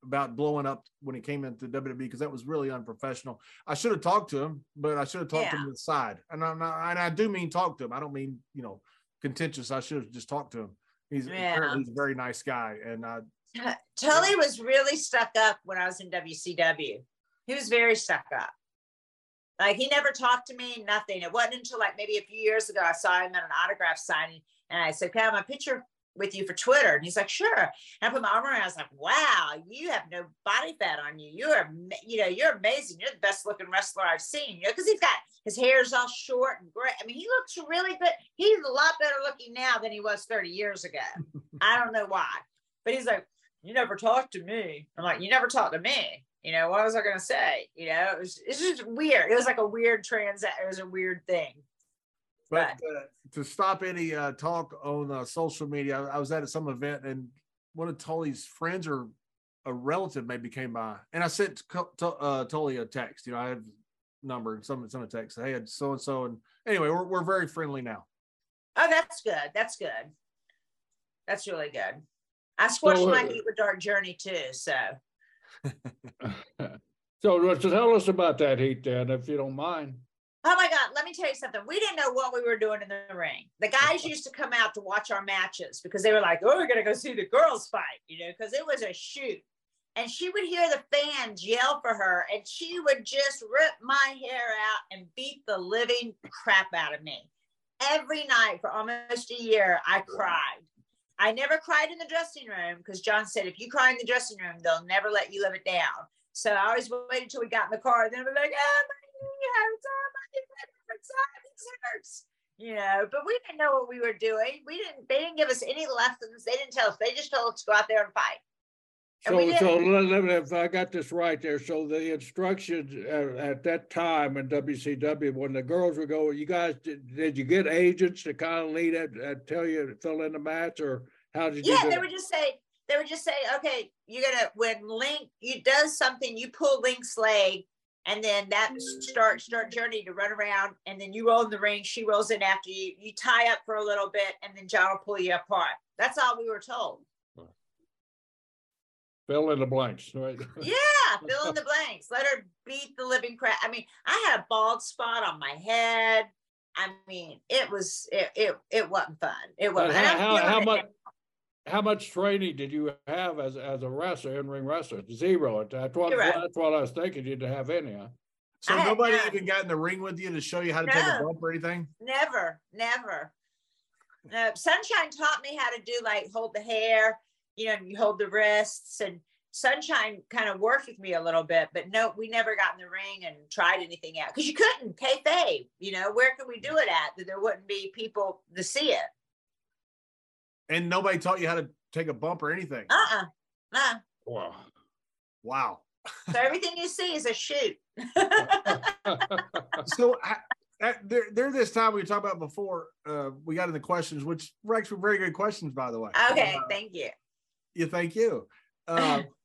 about blowing up when he came into WWE because that was really unprofessional. I should have talked to him, but I should have talked to him Yeah. to the side. And I'm not, and I do mean talk to him. I don't mean you know contentious. I should have just talked to him. He's Yeah. apparently he's a very nice guy, and I Tully was really stuck up when I was in WCW. He was very stuck up. Like he never talked to me, nothing. It wasn't until like maybe a few years ago I saw him at an autograph signing and I said, Can I have my picture with you for Twitter? And he's like, Sure. And I put my arm around. I was like, Wow, you have no body fat on you. You're, you know, you're amazing. You're the best looking wrestler I've seen. You know, because he's got his hair's all short and gray. I mean, he looks really good. He's a lot better looking now than he was 30 years ago. [LAUGHS] I don't know why, but he's like, you never talked to me. I'm like, you never talked to me. You know, what was I gonna say? You know, it was it's just weird. It was like a weird trans. It was a weird thing. But uh, to stop any uh, talk on uh, social media, I, I was at some event and one of Tully's friends or a relative maybe came by, and I sent Co- uh, Tully a text. You know, I have number and some some text. Hey, it's so and so, and anyway, we're we're very friendly now. Oh, that's good. That's good. That's really good. I squashed So, my uh, heat with Dark Journey too. So [LAUGHS] So, so tell us about that heat then, if you don't mind. Oh my God, let me tell you something. We didn't know what we were doing in the ring. The guys used to come out to watch our matches because they were like, oh, we're going to go see the girls fight, you know, because it was a shoot. And she would hear the fans yell for her, and she would just rip my hair out and beat the living crap out of me. Every night for almost a year, I cried. I never cried in the dressing room because John said, if you cry in the dressing room, they'll never let you live it down. So I always waited until we got in the car, and then I'd be like, oh, my knee hurts, my knee hurts, this hurts. You know, but we didn't know what we were doing. We didn't, they didn't give us any lessons. They didn't tell us, they just told us to go out there and fight. And So, so let, me, if I got this right there, so the instructions at, at that time in WCW, when the girls would go, you guys, did, did you get agents to kind of lead it, and tell you to fill in the match, or how did you? Yeah, they it? would just say, they would just say, okay, you're gonna when Link you does something, you pull Link's leg, and then that start start journey to run around, and then you roll in the ring, she rolls in after you, you tie up for a little bit, and then John will pull you apart. That's all we were told. Fill in the blanks, right? Yeah, fill in the blanks. Let her beat the living crap. I mean, I had a bald spot on my head. I mean, it was it it, it wasn't fun. It wasn't. how, how, how much, how much training did you have as, as a wrestler, in-ring wrestler? Zero. That's what, Zero. that's what I was thinking you'd have any, huh? So I nobody none. even got in the ring with you to show you how to take a bump or anything? Never, never. No, Sunshine taught me how to do like hold the hair, you know, you hold the wrists and Sunshine kind of worked with me a little bit, but no, we never got in the ring and tried anything out because you couldn't kayfabe, you know, where could we do it at that there wouldn't be people to see it? And nobody taught you how to take a bump or anything. uh-uh uh-uh Wow. Wow. So everything you see is a shoot. [LAUGHS] So I- at, there, there this time we talked about before uh, we got in the questions, which Rex were very good questions, by the way. okay, Uh, thank you. yeah, thank you. Uh, h- [LAUGHS]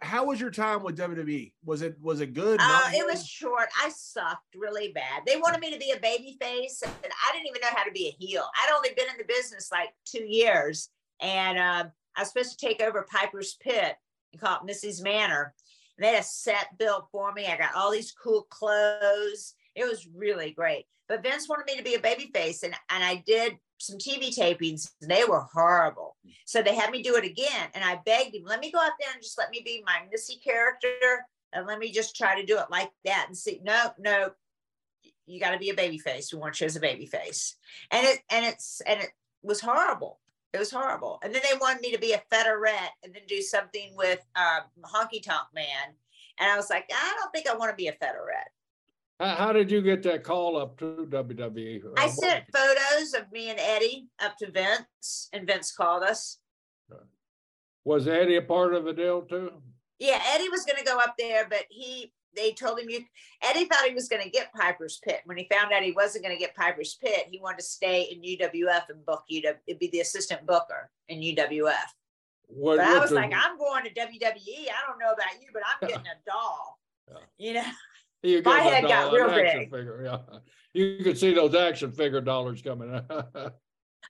how was your time with WWE? Was it was it good? Uh, it was short. I sucked really bad. They wanted me to be a baby face, and I didn't even know how to be a heel. I'd only been in the business like two years, and um, I was supposed to take over Piper's Pit and call it Missy's Manor. And they had a set built for me. I got all these cool clothes. It was really great. But Vince wanted me to be a baby face, and, and I did some TV tapings. They were horrible. So they had me do it again. And I begged him, let me go out there and just let me be my Missy character and let me just try to do it like that and see. No, no, you got to be a baby face. We want you as a baby face. And it and it's and it was horrible. It was horrible. And then they wanted me to be a federette and then do something with um, Honky Tonk Man. And I was like, I don't think I want to be a federette. How, how did you get that call up to WWE? I sent photos of me and Eddie up to Vince, and Vince called us. Was Eddie a part of the deal too? Yeah, Eddie was going to go up there, but he they told him you. Eddie thought he was going to get Piper's Pit. When he found out he wasn't going to get Piper's Pit, he wanted to stay in UWF and book UW. It'd be the assistant booker in UWF. What, But I was the- like, I'm going to WWE. I don't know about you, but I'm [LAUGHS] getting a doll. Yeah. You know, [LAUGHS] you my get a head got dollar, an real big. Figure, yeah. You could see those action figure dollars coming. [LAUGHS] oh,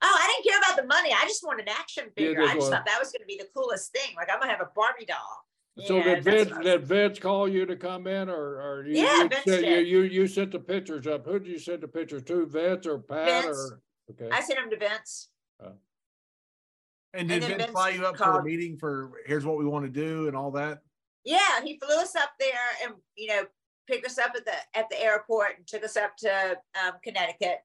I didn't care about the money. I just wanted an action figure. just I just want- thought that was going to be the coolest thing. Like I'm gonna have a Barbie doll. so Yeah, did Vince, what did Vince call you to come in or, or you, Yeah, you, Vince said- you, did. you, you sent the pictures up? Who did you send the pictures to? Vince or Pat Vince. or? Okay. I sent them to Vince. Oh. And and did then Vince Vince fly you up for the called- meeting for here's what we want to do and all that? Yeah, he flew us up there and you know picked us up at the at the airport and took us up to um, Connecticut,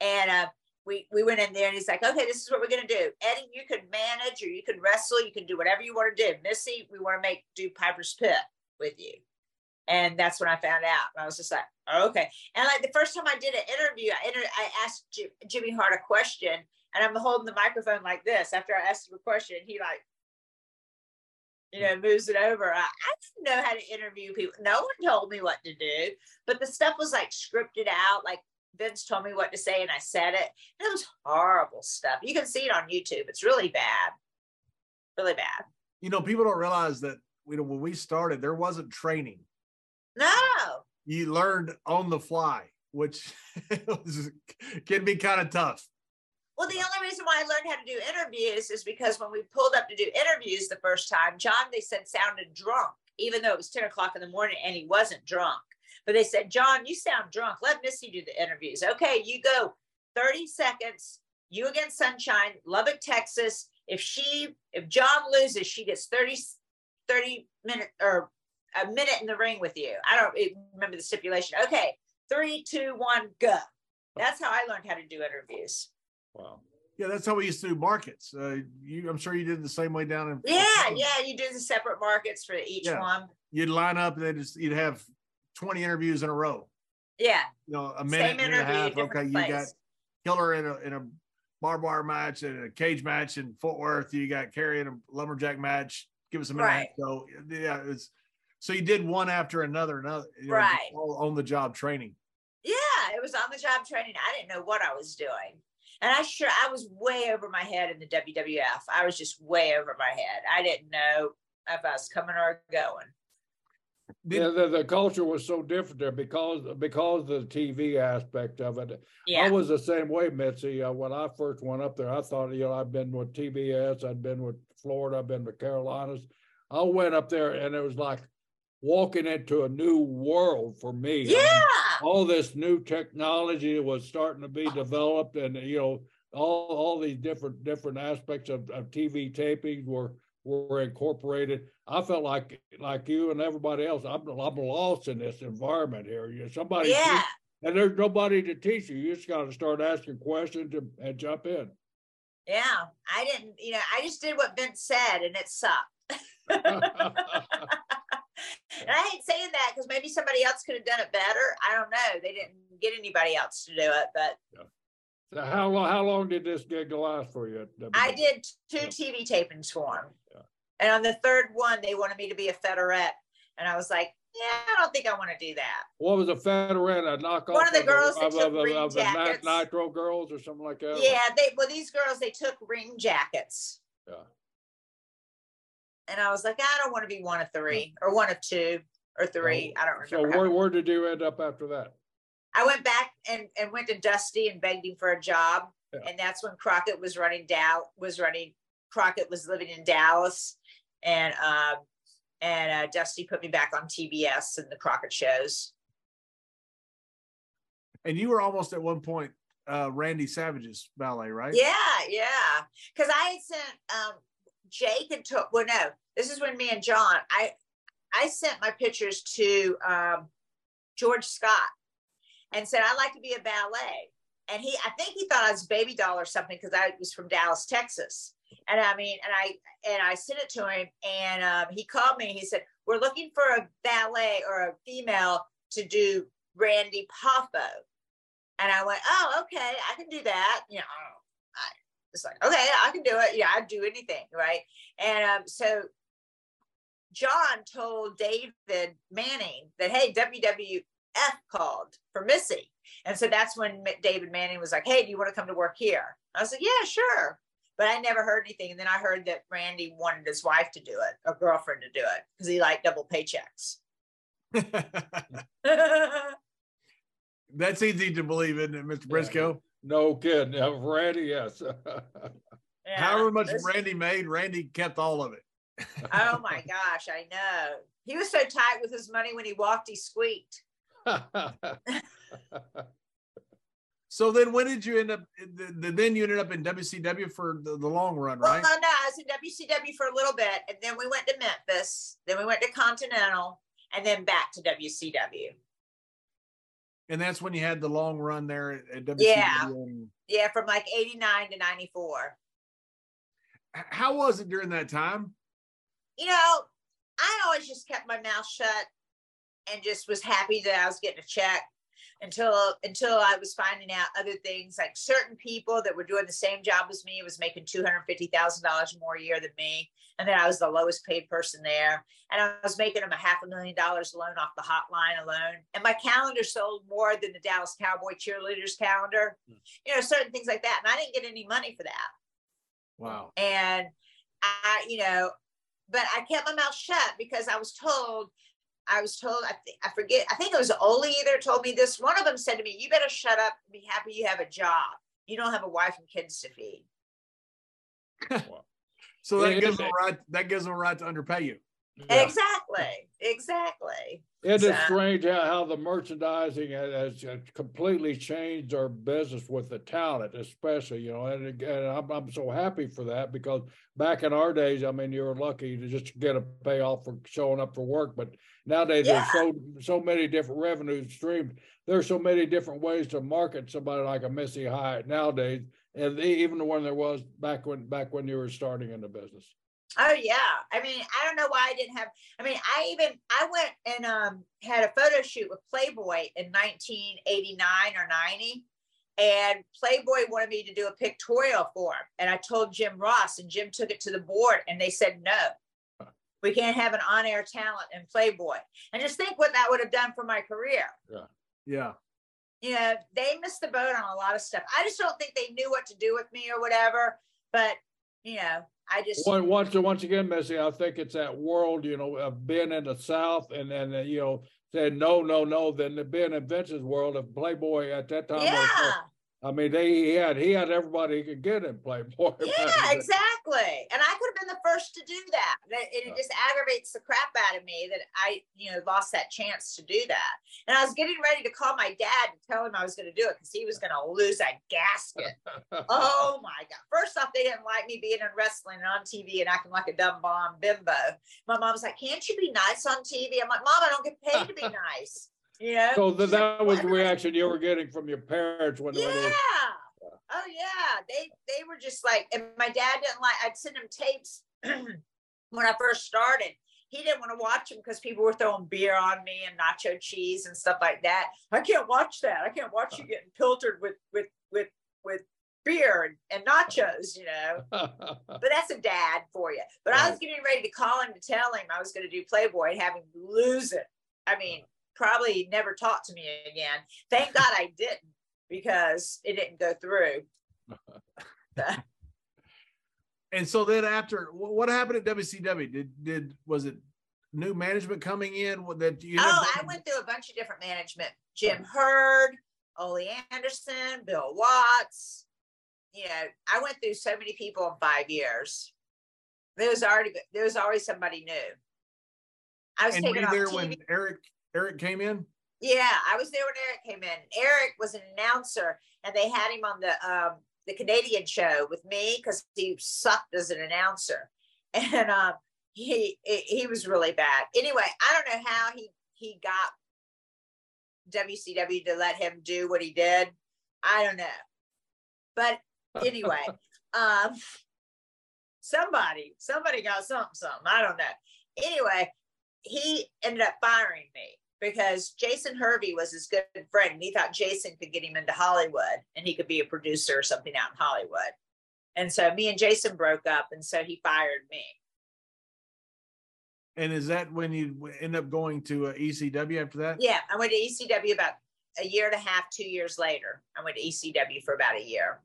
and uh, we we went in there and he's like, okay, this is what we're gonna do. Eddie, you can manage or you can wrestle, you can do whatever you want to do. Missy, we want to make do Piper's Pit with you, and that's when I found out. I was just like, okay. And like the first time I did an interview, I inter- I asked Jim, Jimmy Hart a question, and I'm holding the microphone like this. After I asked him a question, he like you know, moves it over. I, I didn't know how to interview people. No one told me what to do, but the stuff was like scripted out. Like Vince told me what to say and I said it. And it was horrible stuff. You can see it on YouTube. It's really bad. Really bad. You know, people don't realize that you know when we started, there wasn't training. No. You learned on the fly, which [LAUGHS] was, can be kind of tough. Well, the only reason why I learned how to do interviews is because when we pulled up to do interviews the first time, John, they said, sounded drunk. even though it was 10 o'clock in the morning and he wasn't drunk. But they said, John, you sound drunk. Let Missy do the interviews. Okay, you go 30 seconds. You against Sunshine, Lubbock, Texas. If she, if John loses, she gets 30, 30 minutes or a minute in the ring with you. I don't remember the stipulation. Okay, three, two, one, go. That's how I learned how to do interviews. Wow. Yeah, that's how we used to do markets. Uh, you, I'm sure you did the same way down in. Yeah, yeah, you did the separate markets for each Yeah. one. You'd line up and then just you'd have 20 interviews in a row. Yeah, You know, a minute, same minute and a half. Okay, different you got Killer in a in a barbed wire match and a cage match in Fort Worth. You got Kerry in a lumberjack match. Give us a minute. Right. So yeah, it's so you did one after another, another. You know, Right. all on the job training. yeah, it was on the job training. I didn't know what I was doing. And I sure I was way over my head in the WWF. I was just way over my head. I didn't know if I was coming or going. Yeah, the, the culture was so different there because because of the TV aspect of it. Yeah. I was the same way, Missy. Uh, when I first went up there, I thought, you know, I've been with TBS, I'd been with Florida, I've been with Carolinas. I went up there and it was like walking into a new world for me. I mean, Yeah. all this new technology was starting to be developed and you know all all these different different aspects of, of TV taping were were incorporated. I felt like like you and everybody else, I'm I'm lost in this environment here. You somebody Yeah. and there's nobody to teach you. You just got to start asking questions and, and jump in. Yeah. I didn't, you know, I just did what Vince said and it sucked. [LAUGHS] [LAUGHS] And I hate saying that because maybe somebody else could have done it better. I don't know. They didn't get anybody else to do it, but So how long how long did this gig last for you? I did two TV tapings for them. Yeah. And on the third one, they wanted me to be a federette. And I was like, yeah, I don't think I want to do that. What was a Federette? A knockoff? One of the girls that of, took of, of, green of jackets. Nitro girls or something like that. Yeah, they well, these girls, they took ring jackets. Yeah. And I was like, I don't want to be one of three or one of two or three. I don't So remember. how where, where did you end up after that? I went back and, and went to Dusty and begged him for a job. Yeah. And that's when Crockett was running Dow was running Crockett was living in Dallas. And um and uh, Dusty put me back on TBS and the Crockett shows. And you were almost at one point uh Randy Savage's ballet, right? Yeah, yeah. Because I had sent um Jake and took well no, this is when me and John, I I sent my pictures to um George Scott and said I'd like to be a ballet. And he I think he thought I was baby doll or something because I was from Dallas, Texas. And I mean, and I and I sent it to him and um, he called me. He said, We're looking for a ballet or a female to do Randy Poffo. And I went, Oh, okay, I can do that. You know, I, it's like, okay, I can do it. Yeah, I'd do anything, right? And um, so John told David Manning that, hey, WWF called for Missy. And so that's when David Manning was like, hey, do you want to come to work here? I was like, yeah, sure. But I never heard anything. And then I heard that Randy wanted his wife to do it, a girlfriend to do it, because he liked double paychecks. [LAUGHS] That's easy to believe, isn't it, Mr. Brisco? No kidding. Uh, Randy, yes. Yeah, However much this- Randy made, Randy kept all of it. Oh my gosh, I know. He was so tight with his money when he walked, he squeaked. [LAUGHS] So then, when did you end up? th- th- Then you ended up in WCW for the, the long run, Well, right? no, I was in WCW for a little bit, and then we went to Memphis, then we went to Continental, and then back to WCW. And that's when you had the long run there at, WCW. Yeah. Yeah, from like 89 to 94. how was it during that time? You know, I always just kept my mouth shut and just was happy that I was getting a check until until I was finding out other things like certain people that were doing the same job as me was making $250,000 more a year than me and then I was the lowest paid person there and I was making them a half a million dollars alone off the hotline alone and my calendar sold more than the Dallas Cowboy cheerleaders calendar hmm. you know certain things like that and I didn't get any money for that Wow. and I, you know, but I kept my mouth shut because I was told, I was told, I, th- I forget, I think it was Ole either told me this. One of them said to me, "You better shut up and be happy you have a job. You don't have a wife and kids to feed." [LAUGHS] So that Yeah, gives them a right. That gives them a right to underpay you. Yeah. Exactly. Exactly. It so. is strange how, how the merchandising has, has, completely changed our business with the talent, especially, you know, and, and I'm, I'm so happy for that because back in our days, I mean, you were lucky to just get a payoff for showing up for work. But nowadays, yeah. there's so, so many different revenue streams. There's so many different ways to market somebody like a Missy Hyatt nowadays, and even the one there was back when back when you were starting in the business. Oh yeah. I mean, I don't know why I didn't have. I mean, I even I went and um had a photo shoot with Playboy in 1989 or 90, and Playboy wanted me to do a pictorial for him, and I told Jim Ross, and Jim took it to the board, and they said no. We can't have an on-air talent in Playboy. And just think what that would have done for my career. Yeah. Yeah. You know, they missed the boat on a lot of stuff. I just don't think they knew what to do with me or whatever. But you know, I just once once again, Missy, I think it's that world, you know, of being in the South and then you know saying no, no, no. Then the being in Vince's world of Playboy at that time. Yeah. I mean, they he had he had everybody he could get in Playboy. [LAUGHS] Yeah, exactly. And I could have been the first to do that. It, it just aggravates the crap out of me that I, you know, lost that chance to do that. And I was getting ready to call my dad and tell him I was going to do it because he was going to lose that gasket. [LAUGHS] oh my god! First off, they didn't like me being in wrestling and on TV and acting like a dumb bomb bimbo. My mom was like, "Can't you be nice on TV?" I'm like, "Mom, I don't get paid to be [LAUGHS] nice." Yeah. So the, that was the reaction you were getting from your parents when yeah. When oh yeah. They they were just like, and my dad didn't like. I'd send him tapes [CLEARS THROAT] when I first started. He didn't want to watch them because people were throwing beer on me and nacho cheese and stuff like that. I can't watch that. I can't watch you getting piltered with with with with beer and, and nachos, you know. [LAUGHS] but that's a dad for you. But I was getting ready to call him to tell him I was going to do Playboy and have him lose it. I mean, probably never talk to me again. Thank God I didn't because it didn't go through. [LAUGHS] and so then after what happened at WCW? Did did was it new management coming in that you Oh, I went through a bunch of different management. Jim Herd, Ole Anderson, Bill Watts. You know, I went through so many people in five years. There was already there was always somebody new. I was and taking there TV. when Eric Eric came in? Yeah, I was there when Eric came in. Eric was an announcer, and they had him on the um, the Canadian show with me because he sucked as an announcer, [LAUGHS] and um, he he was really bad. Anyway, I don't know how he he got WCW to let him do what he did. I don't know, but anyway, [LAUGHS] um, somebody somebody got something something. I don't know. Anyway, he ended up firing me because Jason Hervey was his good friend. And he thought Jason could get him into Hollywood and he could be a producer or something out in Hollywood. And so me and Jason broke up, and so he fired me. And is that when you end up going to uh, ECW after that? Yeah, I went to ECW about a year and a half, two years later. I went to ECW for about a year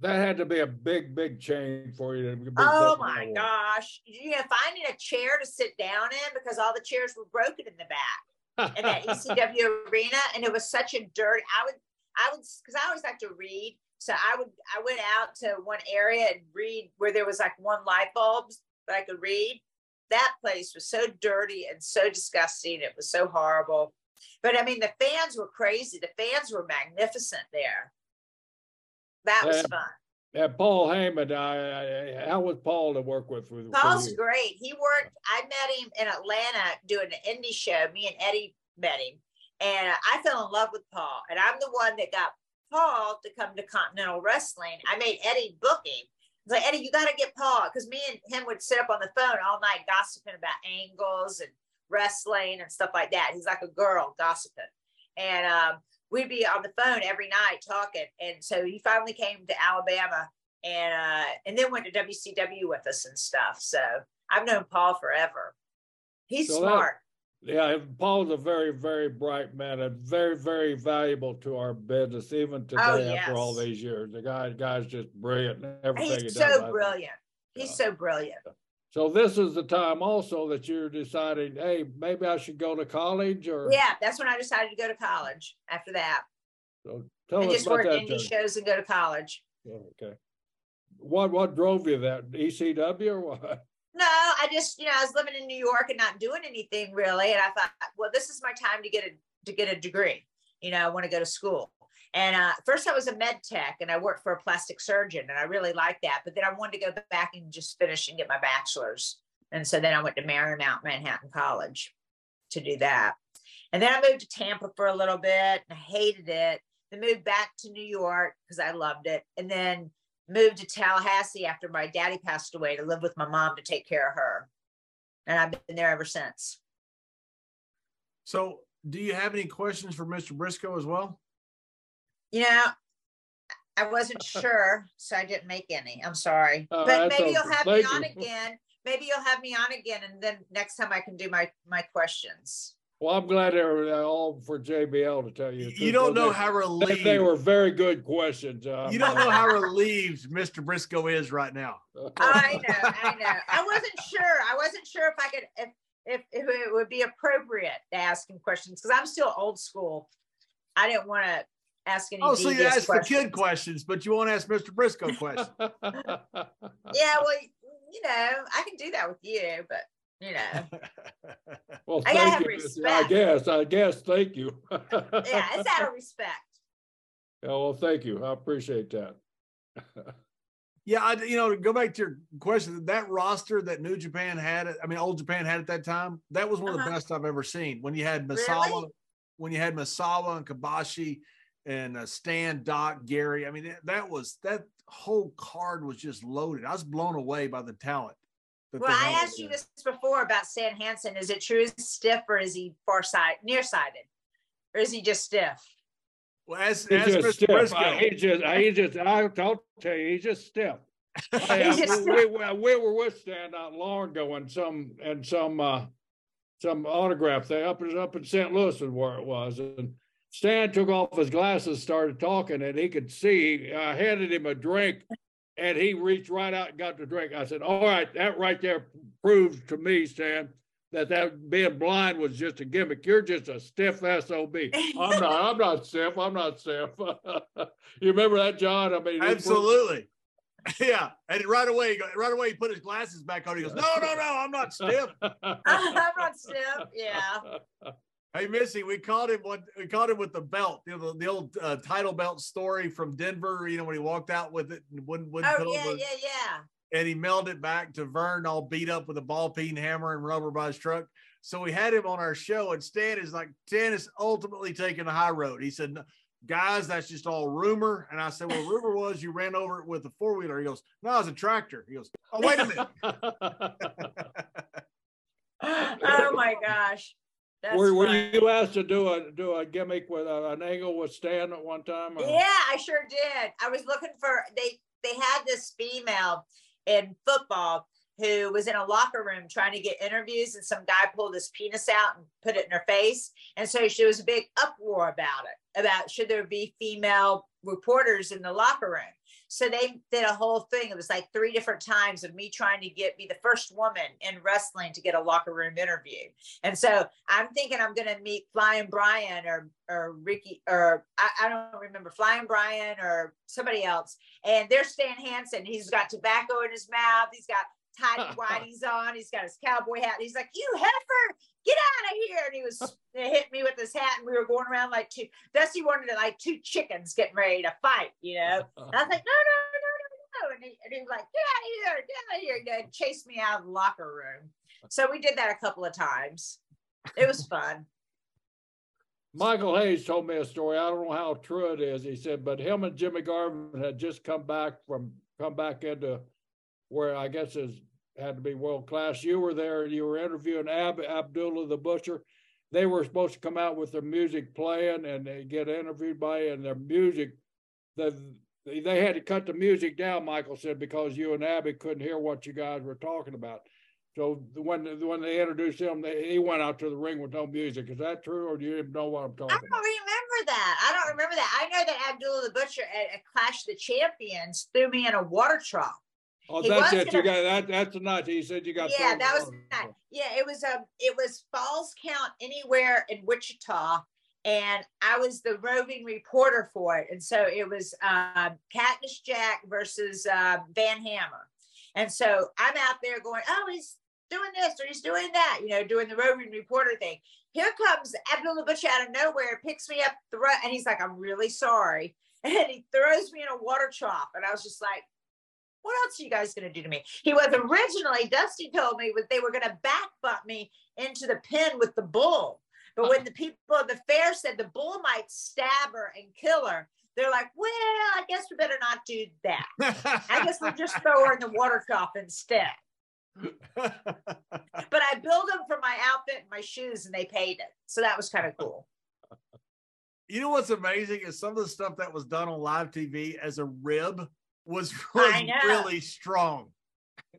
that had to be a big, big change for you. oh my gosh. You know, finding a chair to sit down in because all the chairs were broken in the back in that [LAUGHS] ECW arena. And it was such a dirt. I would, I would, because I always like to read. So I would, I went out to one area and read where there was like one light bulb that I could read. That place was so dirty and so disgusting. It was so horrible. But I mean, the fans were crazy. The fans were magnificent there. That was fun. Yeah, Paul Heyman. I, I, how was Paul to work with? with Paul's great. He worked. I met him in Atlanta doing an indie show. Me and Eddie met him, and I fell in love with Paul. And I'm the one that got Paul to come to Continental Wrestling. I made Eddie book him. I was like, Eddie, you got to get Paul because me and him would sit up on the phone all night gossiping about angles and wrestling and stuff like that. He's like a girl gossiping. And um, we'd be on the phone every night talking. And so he finally came to Alabama and uh, and then went to WCW with us and stuff. So I've known Paul forever. He's so smart. That, yeah, Paul's a very, very bright man and very, very valuable to our business, even today oh, yes. after all these years. The guy, guy's just brilliant. Everything He's he so brilliant. He's yeah. so brilliant. So this is the time also that you're deciding, hey, maybe I should go to college or yeah, that's when I decided to go to college after that. So tell and us just about work that. indie shows and go to college. Oh, okay. What what drove you that ECW or what? No, I just, you know, I was living in New York and not doing anything really. And I thought, well, this is my time to get a to get a degree. You know, I want to go to school. And uh, first, I was a med tech, and I worked for a plastic surgeon, and I really liked that. But then I wanted to go back and just finish and get my bachelor's. And so then I went to Marymount Manhattan College to do that. And then I moved to Tampa for a little bit, and I hated it. Then moved back to New York because I loved it, and then moved to Tallahassee after my daddy passed away to live with my mom to take care of her. And I've been there ever since. So, do you have any questions for Mr. Brisco as well? You know, I wasn't sure, so I didn't make any. I'm sorry. Uh, but maybe you'll okay. have me Thank on again. Maybe you'll have me on again, and then next time I can do my my questions. Well, I'm glad they were all for JBL to tell you. You don't know They- how relieved they were very good questions. Uh, you don't know how relieved Mr. Brisco is right now. I know, I know. I wasn't sure. I wasn't sure if I could if if, if it would be appropriate to ask him questions because I'm still old school. I didn't want to ask any. Oh, so you ask for questions. kid questions, but you won't ask Mr. Brisco questions. [LAUGHS] Yeah, well, you know, I can do that with you, but you know, [LAUGHS] well, I gotta thank have you. I guess. I guess. Thank you. [LAUGHS] yeah, it's out of respect. Yeah, well, thank you. I appreciate that. Yeah, I, you know, to go back to your question, that roster that New Japan had, I mean, All Japan had at that time, that was one of the Uh-huh. best I've ever seen. When you had Misawa, Really? when you had Misawa and Kobashi and uh, Stan, Doc, Gary, I mean, that, that was that whole card was just loaded. I was blown away by the talent. Well, I asked you there. this before about Stan Hansen. Is it true he's stiff or is he far side nearsighted? Or is he just stiff? Well, as, He's as just Mr. stiff. Brisco, I- He just, I- he just, I'll I'll tell you, he's just stiff. [LAUGHS] I- He's I- just we, we, we were with Stan not long ago in some, and some, uh, some autograph thing up in, up in St. Louis is where it was. And Stan took off his glasses, started talking and he could see, I handed him a drink and he reached right out and got the drink. I said, all right, that right there proves to me, Stan, that that being blind was just a gimmick. You're just a stiff SOB. I'm not, I'm not stiff. I'm not stiff. [LAUGHS] you remember that, John? I mean, he proved- absolutely. [LAUGHS] Yeah, and right away, right away, he put his glasses back on. He goes, "No, no, no, I'm not stiff." [LAUGHS] I'm not stiff. Yeah. Hey, Missy, we caught him. What we caught him with the belt, you know, the, the old uh, title belt story from Denver. You know, when he walked out with it and wouldn't, wouldn't Oh yeah, the- yeah, yeah. and he mailed it back to Verne, all beat up with a ball peen hammer and rubber by his truck. So we had him on our show, and Stan is like, Stan is ultimately taking the high road. He said, "Guys, that's just all rumor." And I said, "Well, rumor was you ran over it with a four wheeler." He goes, "No, it's a tractor." He goes, "Oh, wait a minute." [LAUGHS] [LAUGHS] oh my gosh. That's Were, were you asked to do a, do a gimmick with a- an angle with Stan at one time? or- Yeah, I sure did. I was looking for they they had this female in football who was in a locker room trying to get interviews and some guy pulled his penis out and put it in her face. And so she was a big uproar about it, about should there be female reporters in the locker room. So they did a whole thing. It was like three different times of me trying to get be the first woman in wrestling to get a locker room interview. And so I'm thinking I'm going to meet Flying Brian or or Ricky or I, I don't remember Flying Brian or somebody else. And there's Stan Hansen. He's got tobacco in his mouth. He's got tidy [LAUGHS] whities on. He's got his cowboy hat. He's like, "You heifer, get out of here!" And he was [LAUGHS] hit me with his hat, and we were going around like two. Dusty wanted to like two chickens getting ready to fight, you know. [LAUGHS] And I was like, no, no, no, no, no. And he, and he was like, get out of here, get out of here. You know, chased me out of the locker room. So we did that a couple of times. It was fun. Michael Hayes told me a story. I don't know how true it is. He said, but him and Jimmy Garvin had just come back from come back into where I guess is had to be world class. You were there. You were interviewing Ab Abdullah the Butcher. They were supposed to come out with their music playing and they get interviewed by and their music. The they had to cut the music down. Michael said because you and Abby couldn't hear what you guys were talking about. So when when they introduced him, they, he went out to the ring with no music. Is that true, or do you even know what I'm talking? I don't about? remember that. I don't remember that. I know that Abdullah the Butcher at, at Clash of the Champions threw me in a water trough. Oh, He that's it. You got that. That's the night he said you got. yeah, that was the water. Yeah, it was um it was Falls Count anywhere in Wichita, and I was the roving reporter for it. And so it was um Cactus Jack versus uh, Van Hammer. And so I'm out there going, oh, he's doing this or he's doing that, you know, doing the roving reporter thing. Here comes Abdullah Butch out of nowhere, picks me up, throw, and he's like, I'm really sorry. [LAUGHS] And he throws me in a water trough. And I was just like, what else are you guys going to do to me? He was originally, Dusty told me, was they were going to back bump me into the pen with the bull. But when uh-huh. the people at the fair said the bull might stab her and kill her, they're like, well, I guess we better not do that. I guess we'll just throw her in the water trough instead. but I billed them for my outfit and my shoes, and they paid it. So that was kind of cool. You know what's amazing is some of the stuff that was done on live TV as a rib was, [LAUGHS] was really strong.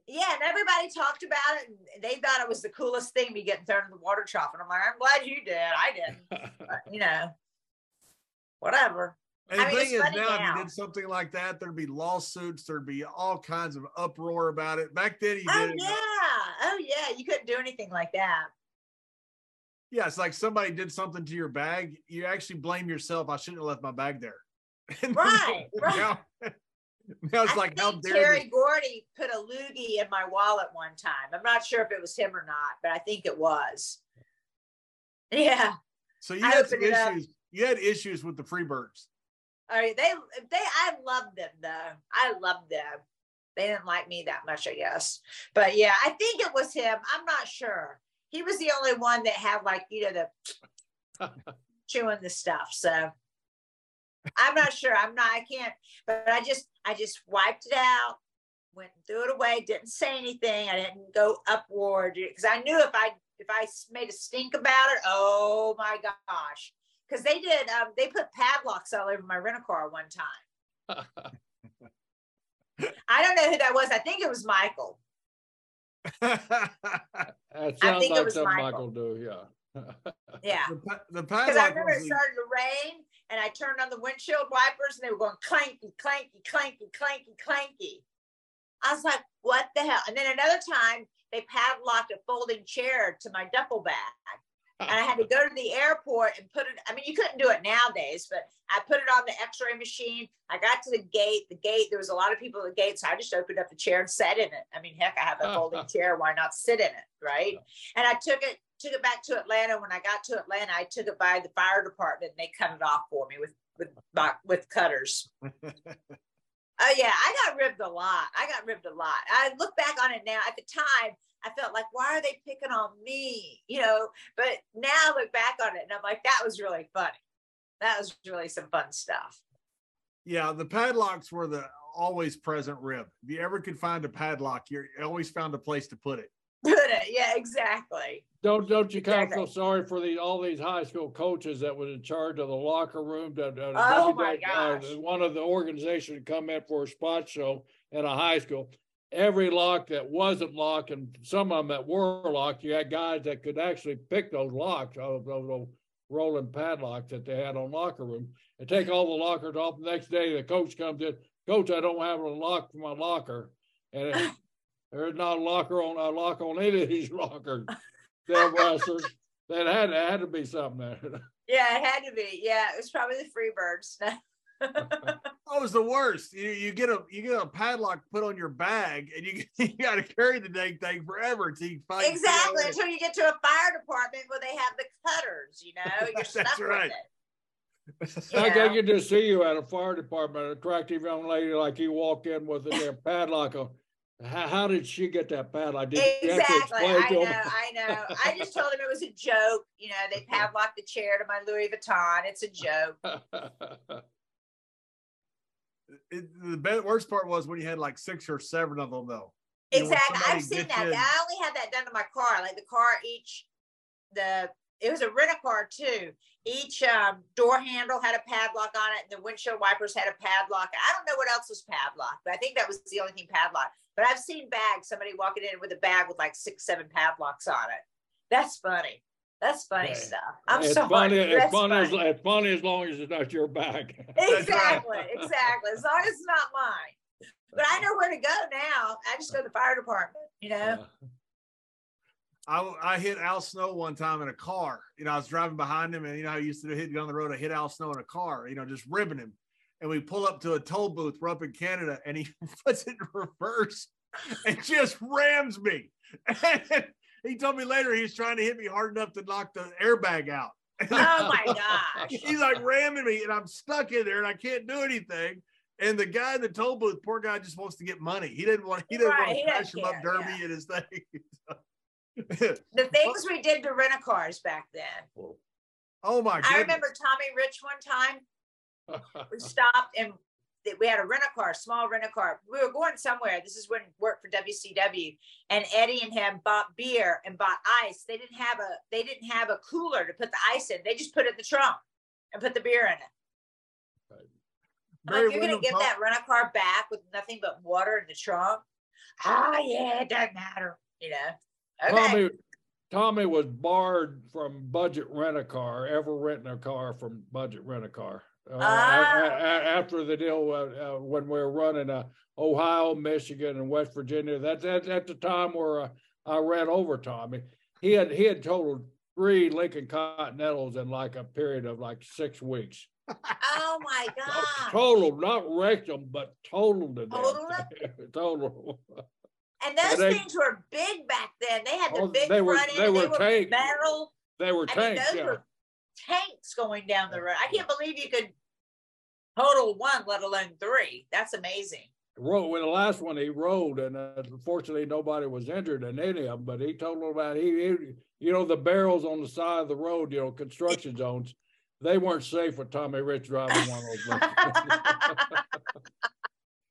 Yeah, and everybody talked about it, and they thought it was the coolest thing to get thrown in the water trough. And I'm like, I'm glad you did. I didn't. [LAUGHS] but, you know, whatever. And the I mean, thing is, now, now, if you did something like that, there'd be lawsuits, there'd be all kinds of uproar about it. Back then, you oh, did. Yeah. Oh, yeah. You couldn't do anything like that. Yeah. It's like somebody did something to your bag. You actually blame yourself. I shouldn't have left my bag there. [LAUGHS] right. right. Now it's [LAUGHS] I like, how dare Terry? Gordy put a loogie in my wallet one time. I'm not sure if it was him or not, but I think it was. Yeah. So you had some issues. You had issues with the Freebirds. All right, they they I love them though. I love them. They didn't like me that much, I guess. But yeah, I think it was him. I'm not sure. He was the only one that had like you know the [LAUGHS] chewing the stuff. So I'm not sure. I'm not. I can't. But I just I just wiped it out, went and threw it away. Didn't say anything. I didn't go upward because I knew if I if I made a stink about it, oh my gosh, because they did um, they put padlocks all over my rental car one time. [LAUGHS] I don't know who that was. I think it was Michael. [LAUGHS] It sounds I think like it was Michael. Michael do, yeah. Yeah. The, because I remember it started to rain and I turned on the windshield wipers and they were going clanky, clanky, clanky, clanky, clanky. I was like, what the hell? And then another time they padlocked a folding chair to my duffel bag and I had to go to the airport and put it. I mean, you couldn't do it nowadays, but I put it on the X-ray machine. I got to the gate. The gate. There was a lot of people at the gate, so I just opened up the chair and sat in it. I mean, heck, I have a folding [LAUGHS] chair. Why not sit in it, right? And I took it took it back to Atlanta. When I got to Atlanta, I took it by the fire department, and they cut it off for me with with with cutters. [LAUGHS] Oh yeah, I got ribbed a lot. I got ribbed a lot. I look back on it now. At the time, I felt like, why are they picking on me? You know, but now I look back on it and I'm like, that was really funny. That was really some fun stuff. Yeah, the padlocks were the always present rib. If you ever could find a padlock, you always found a place to put it. Put it, yeah, exactly. Don't don't you kind exactly. of feel sorry for the all these high school coaches that was in charge of the locker room? That, uh, oh my gosh! Uh, one of the organizations come in for a spot show in a high school every lock that wasn't locked and some of them that were locked, you had guys that could actually pick those locks out of those rolling padlocks that they had on locker room and take all the lockers off. The next day, the coach comes in, Coach, I don't have a lock for my locker. And [LAUGHS] there's not a locker on a lock on any of these [LAUGHS] lockers. There wrestlers. That had, had to be something there. [LAUGHS] Yeah, it had to be. Yeah, it was probably the Freebirds. [LAUGHS] that was the worst. You, you get a you get a padlock put on your bag, and you you got to carry the dang thing forever to you find exactly until you get to a fire department where they have the cutters. You know, you're stuck right. with it. I can get to see you at a fire department, an attractive young lady like you walk in with a damn padlock on. How, how, did she get that padlock? Did exactly. I know. I know. I just told him it was a joke. You know, they [LAUGHS] padlocked the chair to my Louis Vuitton. It's a joke. [LAUGHS] it, the worst part was when you had like six or seven of them though. exactly. I've seen that. In. I only had that done to my car. Like the car, each the it was a rental car too. Each um, door handle had a padlock on it, and the windshield wipers had a padlock. I don't know what else was padlocked, but I think that was the only thing padlocked. But I've seen bags, somebody walking in with a bag with like six, seven padlocks on it. That's funny. That's funny yeah. stuff. I'm it's sorry. Funny, it's funny, funny. As, it's funny as long as it's not your bag. [LAUGHS] Exactly, exactly. As long as it's not mine. But I know where to go now. I just go to the fire department, you know. Yeah. I, I hit Al Snow one time in a car. You know, I was driving behind him, and you know, how I used to hit on the road. I hit Al Snow in a car. You know, just ribbing him. And we pull up to a toll booth. We're up in Canada, and he [LAUGHS] puts it in reverse and just rams me. And [LAUGHS] he told me later he was trying to hit me hard enough to knock the airbag out. [LAUGHS] Oh my gosh. He's like ramming me, and I'm stuck in there, and I can't do anything. And the guy in the toll booth, poor guy, just wants to get money. He didn't want. He didn't Right, want to crash him up Derby yeah. and his thing. The things we did to rent a cars back then. oh my goodness! I remember Tommy Rich one time. We [LAUGHS] stopped and we had a rent a car, small rent a car. We were going somewhere. This is when we worked for WCW, and Eddie and him bought beer and bought ice. They didn't have a they didn't have a cooler to put the ice in. They just put it in the trunk and put the beer in it. I'm like, you're gonna give that rent a car back with nothing but water in the trunk? Ah, yeah, it doesn't matter. You know. Okay. Tommy, Tommy was barred from budget rent a car, ever renting a car from budget rent a car. Uh, Ah. a- a- after the deal uh, uh, when we were running uh, Ohio, Michigan, and West Virginia, that's at, at the time where uh, I ran over Tommy. He had he had totaled three Lincoln Continentals in like a period of like six weeks. [LAUGHS] oh my god. Total, not wrecked them, but totaled them. Totaled [LAUGHS] Total. And those they- things were big back then. They had the Oh, big they were- front end. they were tank- metal. They were I mean, tanks. those yeah. were tanks going down the road. I can't believe you could total one, let alone three. That's amazing. rode when the last one he rode, and uh, unfortunately nobody was injured in any of them. But he told them about he, he, you know, the barrels on the side of the road, you know, construction zones, they weren't safe with Tommy Rich driving one of those. [LAUGHS] [LAUGHS]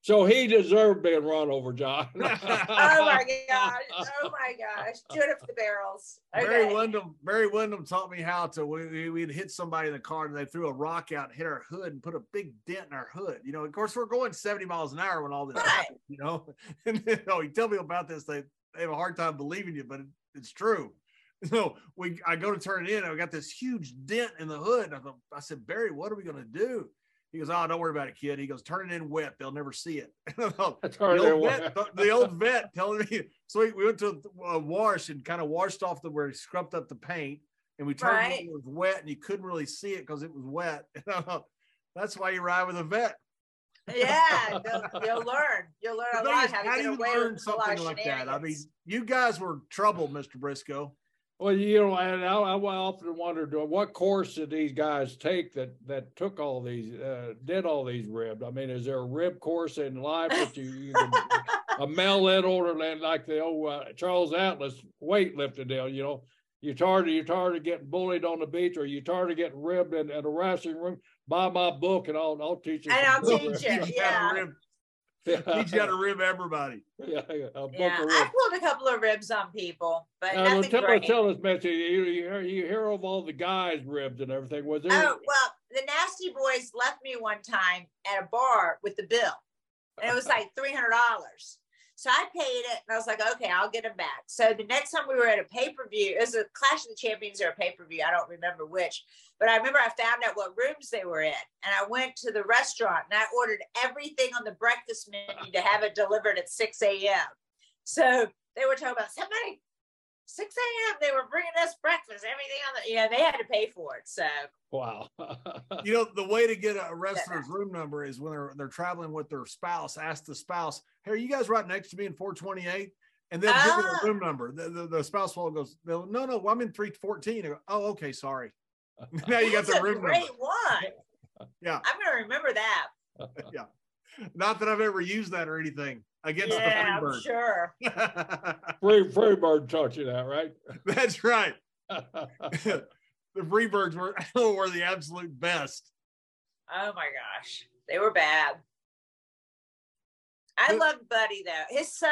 so he deserved being run over, John. [LAUGHS] oh my gosh. Oh my gosh. Do it for the barrels. Barry Okay. Windham, Barry Windham taught me how to. We, we- we'd hit somebody in the car and they threw a rock out, and hit our hood, and put a big dent in our hood. You know, of course, we're going 70 miles an hour when all this Right. happened, you know. [LAUGHS] And then, oh, you tell me about this, they, they have a hard time believing you, but it, it's true. [LAUGHS] So we, I go to turn it in, and I got this huge dent in the hood. And I, thought, I said, Barry, what are we going to do? He goes, Oh, don't worry about it, kid. He goes, Turn it in wet. They'll never see it. [LAUGHS] And I thought, That's the old, vet, the, the old vet telling me. [LAUGHS] So we, we went to a wash and kind of washed off the where he scrubbed up the paint, and we turned it, Right. it was wet, and you couldn't really see it because it was wet. [LAUGHS] And I thought, that's why you ride with a vet. Yeah, you'll, you'll learn. You'll learn a lot is, how do you learn with a lot something like that? I mean, you guys were trouble, Mr. Brisco. Well, you know, and I, I often wondered what course did these guys take that that took all these, uh, did all these ribs? I mean, is there a rib course in life that you, you can [LAUGHS] a mail in order than like the old uh, Charles Atlas weightlifting deal? You know, you tired you tired of getting bullied on the beach, or you tired of getting ribbed in, in a wrestling room? Buy my book, and I'll I'll teach you. And I'll teach you. ribs. [LAUGHS] Teach you how Yeah. rib, Yeah, teach you how to rib everybody. yeah, yeah, a Yeah, I ribs. pulled a couple of ribs on people, but Uh, well, nothing tell, great. tell us, Missy, you, you, hear, you hear of all the guys' ribs and everything. Was there? Oh, well, the Nasty Boys left me one time at a bar with the bill, and it was like $300. So I paid it, and I was like, okay, I'll get them back. So the next time we were at a pay per view, it was a Clash of the Champions or a pay per view. I don't remember which, but I remember I found out what rooms they were in, and I went to the restaurant and I ordered everything on the breakfast menu to have it delivered at 6 a.m. So they were talking about somebody 6 a.m. They were bringing us breakfast, everything on the, yeah, they had to pay for it. So Wow. You know, the way to get a [LAUGHS] wrestler's room number is when they're they're traveling with their spouse. Ask the spouse, "Hey, are you guys right next to me in 428?" And then give them Ah. a room number. The, the, the spouse will goes, "No, no, no, I'm in 314." Go, "Oh, okay, sorry." [LAUGHS] now you got the a room great number. one. Yeah. I'm gonna remember that. [LAUGHS] Yeah. Not that I've ever used that or anything against yeah, the I'm sure. Freebird. [LAUGHS] Free Freebird taught you that, right? That's right. [LAUGHS] the Freebirds were [LAUGHS] were the absolute best. Oh my gosh, they were bad. I But- loved Buddy though. His son,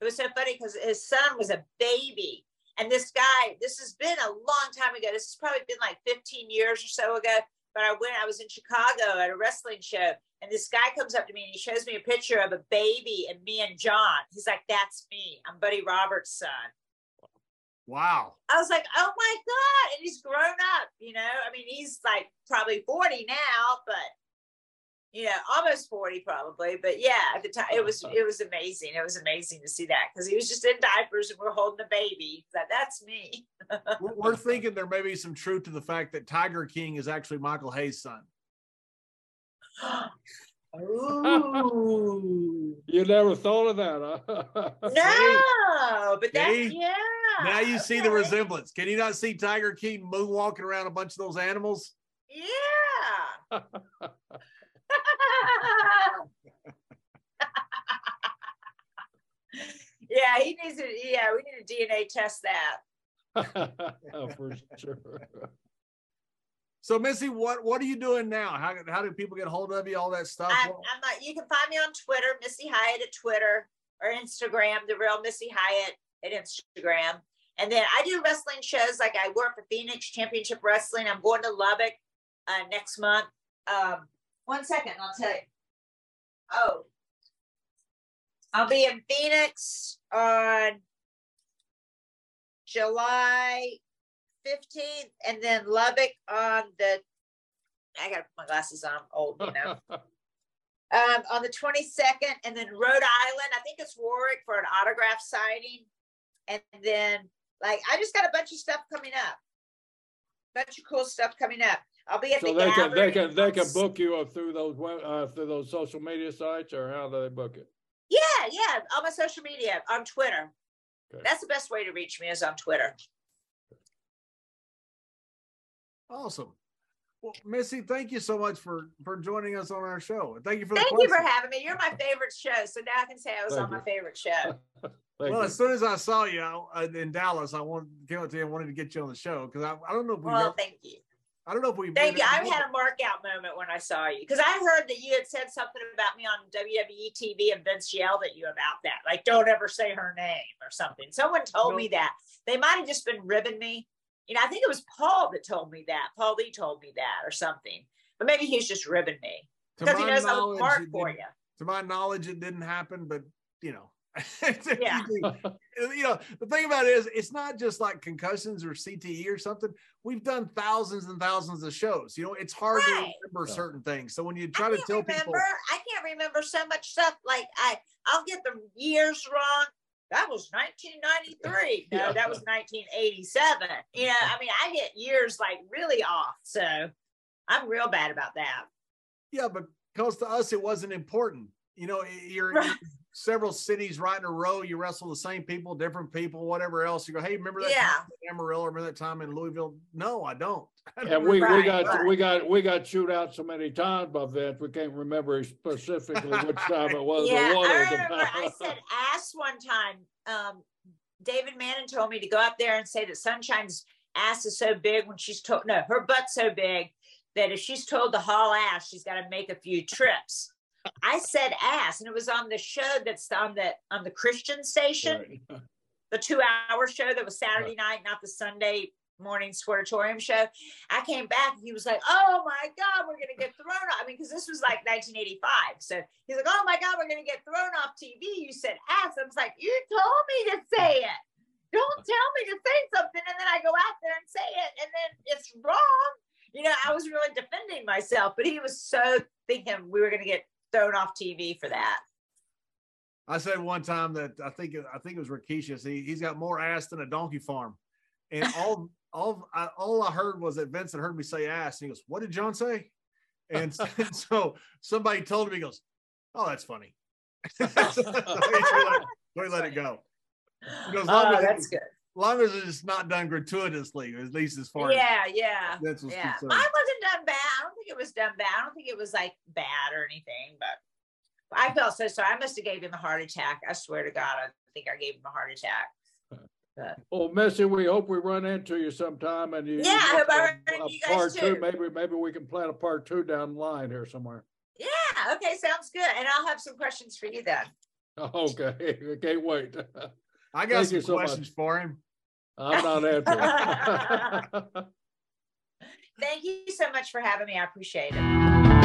it was so funny because his son was a baby. And this guy, this has been a long time ago. This has probably been like 15 years or so ago. But I went, I was in Chicago at a wrestling show, and this guy comes up to me and he shows me a picture of a baby and me and John. He's like, That's me. I'm Buddy Roberts' son. Wow. I was like, oh my God. And he's grown up, you know. I mean, he's like probably 40 now, but you know, almost 40 probably. But yeah, at the time it was it was amazing. It was amazing to see that because he was just in diapers and we're holding a baby. That that's me. [LAUGHS] We're, we're thinking there may be some truth to the fact that Tiger King is actually Michael Hayes' son. [GASPS] Ooh. [LAUGHS] You never thought of that, huh? [LAUGHS] no, but that's See? yeah. Now you see the resemblance. Can you not see Tiger King moonwalking around a bunch of those animals? Yeah. [LAUGHS] yeah, he needs to. Yeah, we need to DNA test that. [LAUGHS] For sure. So Missy, what what are you doing now? How how do people get hold of you? All that stuff. I'm, I'm not, you can find me on Twitter, Missy Hyatt at Twitter or Instagram, the real Missy Hyatt at Instagram. And then I do wrestling shows like I work for Phoenix Championship Wrestling. I'm going to Lubbock uh, next month. Um, one second, I'll tell you. Oh, I'll be in Phoenix on July 15th and then Lubbock on the, I got put my glasses on, I'm old, you know [LAUGHS] um, on the 22nd, and then Rhode Island. I think it's Warwick for an autograph signing, and then like I just got a bunch of stuff coming up, bunch of cool stuff coming up. I'll be at So the they can, they can, they can book you up through those, uh, through those social media sites or how do they book it? Yeah, yeah, on my social media, on Twitter. Okay. That's the best way to reach me is on Twitter. Awesome. Well, Missy, thank you so much for for joining us on our show. Thank you for the Thank you for having me. You're my favorite show, so now I can say I was Thank on my favorite show. [LAUGHS] Thank well, you. as soon as I saw you uh, in Dallas, I wanted came up to you and wanted to get you on the show because I, I don't know if we Well, thank you. I don't know if we Thank you. I had a mark out moment when I saw you because I heard that you had said something about me on WWE TV and Vince yelled at you about that. Like, don't ever say her name or something. Someone told No. me that. They might have just been ribbing me. You know, I think it was Paul that told me that. Paul Lee told me that or something. But maybe he's just ribbing me To because he knows I'm a mark for you. To my knowledge, it didn't happen, but you know. Yeah. [LAUGHS] [LAUGHS] you know, the thing about it is it's not just like concussions or CTE or something. We've done thousands and thousands of shows. You know, it's hard to remember Yeah. certain things. So when you I try to tell remember. people I can't remember so much stuff. Like I, I'll get the years wrong. That was 1993. [LAUGHS] No, Yeah. that was 1987. You know, I mean, I get years like really off. So I'm real bad about that. Yeah, but because to us it wasn't important. You know, you're, Right. You're several cities right in a row. You wrestle the same people, different people, whatever else. You go, hey, remember that Yeah. time in Amarillo? Remember that time in Louisville? No, I don't. [LAUGHS] I don't And we, we got, right. we got, we got chewed out so many times by Vince, we can't remember specifically which time it was. but yeah, one I of them. remember I said ass one time. Um, David Manning told me to go up there and say that Sunshine's ass is so big when she's told no, her butt's so big that if she's told to haul ass, she's got to make a few trips. I said ass, and it was on the show that's on the on the Christian station, Right. [LAUGHS] the two-hour show that was Saturday night, not the Sunday morning sportatorium show. I came back, and he was like, "Oh my God, we're gonna get thrown off." I mean, because this was like 1985, so he's like, "Oh my God, we're gonna get thrown off TV." You said ass. I was like, "You told me to say it. Don't [LAUGHS] tell me to say something, and then I go out there and say it, and then it's wrong." You know, I was really defending myself, but he was so thinking we were gonna get thrown off TV for that. I said one time that I think I think it was Rikishi's. He he's got more ass than a donkey farm, and [LAUGHS] all all I, all I heard was that Vincent heard me say ass, and he goes, "What did John say?" And so, [LAUGHS] so somebody told him, he goes, "Oh, that's funny." [LAUGHS] so he let, he let it go. Goes, oh, long Oh, as, that's good. long as it's not done gratuitously, at least as far as Yeah, yeah. Was Yeah, concerned. mine wasn't done bad. I don't think it was done bad. I don't think it was like bad or anything, but I felt so sorry. I must have gave him a heart attack. I swear to God, I think I gave him a heart attack. Well, Missy, we hope we run into you sometime and you. Yeah, I hope I run a- into you guys Part two, too. maybe, maybe we can plan a part two down the line here somewhere. Yeah, okay, sounds good. And I'll have some questions for you then. [LAUGHS] Okay, I [LAUGHS] can't wait. I [LAUGHS] got Thank some you so much. questions for him. I'm not answering. Thank you so much for having me. I appreciate it.